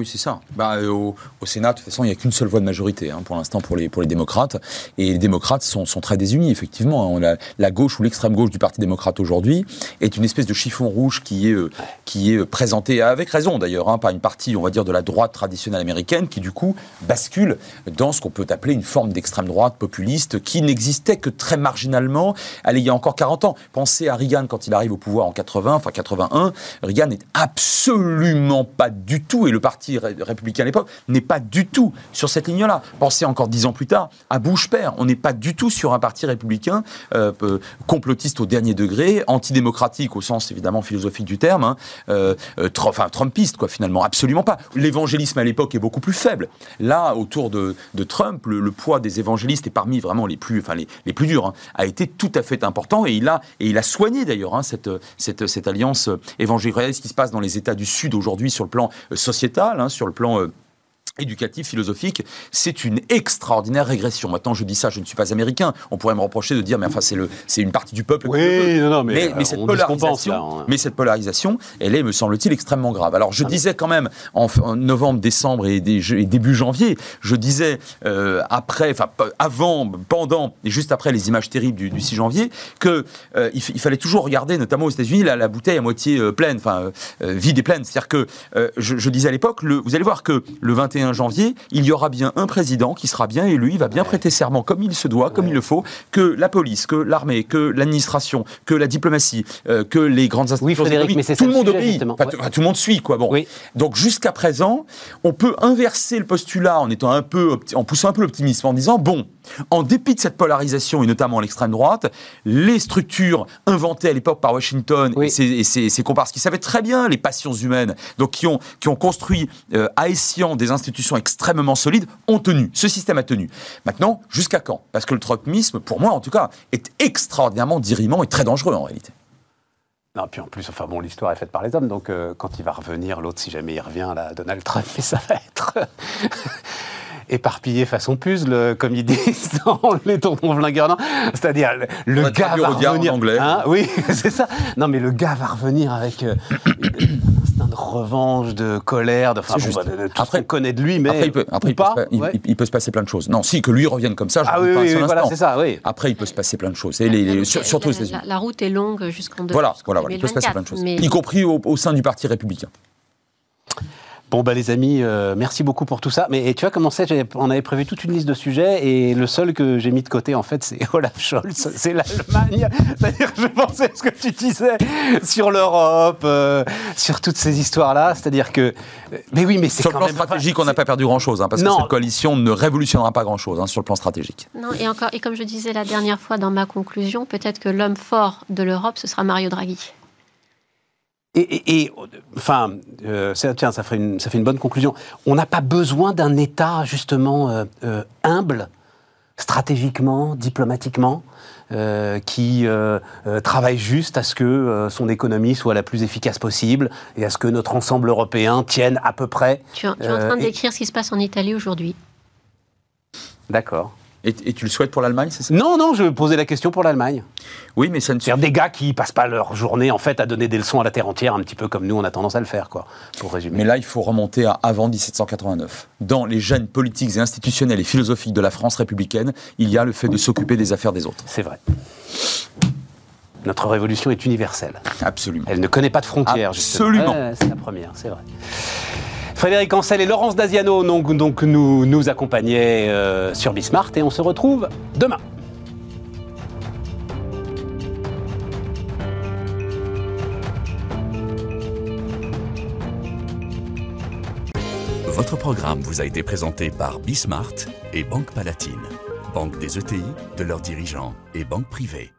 Oui, c'est ça. Bah, euh, au, Sénat, de toute façon, il n'y a qu'une seule voix de majorité hein, pour l'instant pour les, pour les démocrates. Et les démocrates sont, sont très désunis, effectivement. On a, la gauche ou l'extrême gauche du Parti démocrate aujourd'hui est une espèce de chiffon rouge qui est, euh, qui est présenté, avec raison d'ailleurs, hein, par une partie, on va dire, de la droite traditionnelle américaine qui, du coup, bascule dans ce qu'on peut appeler une forme d'extrême droite populiste qui n'existait que très marginalement il y a encore 40 ans. Pensez à Reagan quand il arrive au pouvoir en 80, enfin 81. Reagan n'est absolument pas du tout, et le parti républicain à l'époque n'est pas du tout sur cette ligne-là. Pensez encore dix ans plus tard à Bush père. On n'est pas du tout sur un parti républicain euh, euh, complotiste au dernier degré, antidémocratique au sens évidemment philosophique du terme, hein, euh, enfin trumpiste quoi finalement, absolument pas. L'évangélisme à l'époque est beaucoup plus faible. Là, autour de, Trump, le, poids des évangélistes est parmi vraiment les plus, enfin les, plus durs, hein, a été tout à fait important et il a et il a soigné d'ailleurs hein, cette, cette, cette alliance évangélique. Ce qui se passe dans les États du Sud aujourd'hui sur le plan sociétal Hein, sur le plan euh, éducatif, philosophique, c'est une extraordinaire régression. Maintenant, je dis ça, je ne suis pas américain. On pourrait me reprocher de dire, mais enfin, c'est le, c'est une partie du peuple. Oui, non, non, mais, mais, cette polarisation, hein. mais cette polarisation, elle est, me semble-t-il, extrêmement grave. Alors, je ah, disais quand même en, novembre, décembre et, début janvier, je disais euh, après, enfin avant, pendant et juste après les images terribles du, 6 janvier, que euh, il, fallait toujours regarder, notamment aux États-Unis, la, la, bouteille à moitié euh, pleine, enfin vide et pleine. C'est-à-dire que je, je, disais à l'époque, vous allez voir que le 21 janvier, il y aura bien un président qui sera bien élu, il va bien prêter serment comme il se doit, comme il le faut, que la police, que l'armée, que l'administration, que la diplomatie, euh, que les grandes institutions oui, mais tout le monde obéit, tout le monde suit quoi. Bon, donc jusqu'à présent, on peut inverser le postulat en étant un peu, en poussant un peu l'optimisme, en disant bon, en dépit de cette polarisation, et notamment l'extrême droite, les structures inventées à l'époque par Washington et, ses, comparses, qui savaient très bien les passions humaines, donc qui ont, qui ont construit euh, à Essian des institutions extrêmement solides, ont tenu. Ce système a tenu. Maintenant, jusqu'à quand? Parce que le trumpisme, pour moi en tout cas, est extraordinairement dirimant et très dangereux en réalité. Non, puis en plus, enfin bon, l'histoire est faite par les hommes, donc euh, quand il va revenir, l'autre, si jamais il revient, là, Donald Trump, ça va être éparpillé façon puzzle, comme ils disent dans les tontons flingueurs. C'est-à-dire, le gars va revenir... anglais. Hein, oui, c'est ça. Non, mais le gars va revenir avec euh, revanche, de colère, de, enfin, bon, bah, de, tout après, ce qu'on connaît de lui, mais après, il peut, après, il, peut se, il, peut se passer plein de choses. Non, si, que lui revienne comme ça, je ah, oui, oui, oui voilà, c'est ça, oui. Après, il peut se passer plein de choses. Et les, les, surtout la, la, route est longue jusqu'en Voilà, voilà, voilà, il peut se passer plein de choses. Y compris au, au sein du Parti républicain. Bon, bah, les amis, euh, merci beaucoup pour tout ça. Mais tu vois, comment c'est On avait prévu toute une liste de sujets et le seul que j'ai mis de côté, en fait, c'est Olaf Scholz, c'est l'Allemagne. C'est-à-dire que je pensais à ce que tu disais sur l'Europe, euh, sur toutes ces histoires-là. C'est-à-dire que. Mais oui, mais c'est. Sur le plan stratégique, on n'a pas perdu grand-chose, hein, parce que cette coalition ne révolutionnera pas grand-chose hein, sur le plan stratégique. Non, et, encore, et comme je disais la dernière fois dans ma conclusion, peut-être que l'homme fort de l'Europe, ce sera Mario Draghi. Et, enfin, euh, tiens, ça fait, une, ça fait une bonne conclusion. On n'a pas besoin d'un État justement euh, euh, humble, stratégiquement, diplomatiquement, qui travaille juste à ce que son économie soit la plus efficace possible et à ce que notre ensemble européen tienne à peu près. Tu, es en train de décrire ce qui se passe en Italie aujourd'hui. D'accord. Et, tu le souhaites pour l'Allemagne, c'est ça? Non, non, je posais la question pour l'Allemagne. Oui, mais ça ne C'est des gars qui passent pas leur journée en fait à donner des leçons à la terre entière, un petit peu comme nous on a tendance à le faire, quoi, pour résumer. Mais là, il faut remonter à avant 1789. Dans les gènes politiques et institutionnels et philosophiques de la France républicaine, il y a le fait de s'occuper des affaires des autres. C'est vrai. Notre révolution est universelle. Absolument. Elle ne connaît pas de frontières. Absolument. c'est la première, c'est vrai. Frédéric Ancel et Laurence Daziano nous, nous accompagnaient euh, sur Bismart et on se retrouve demain. Votre programme vous a été présenté par Bismart et Banque Palatine, banque des ETI, de leurs dirigeants et banque privée.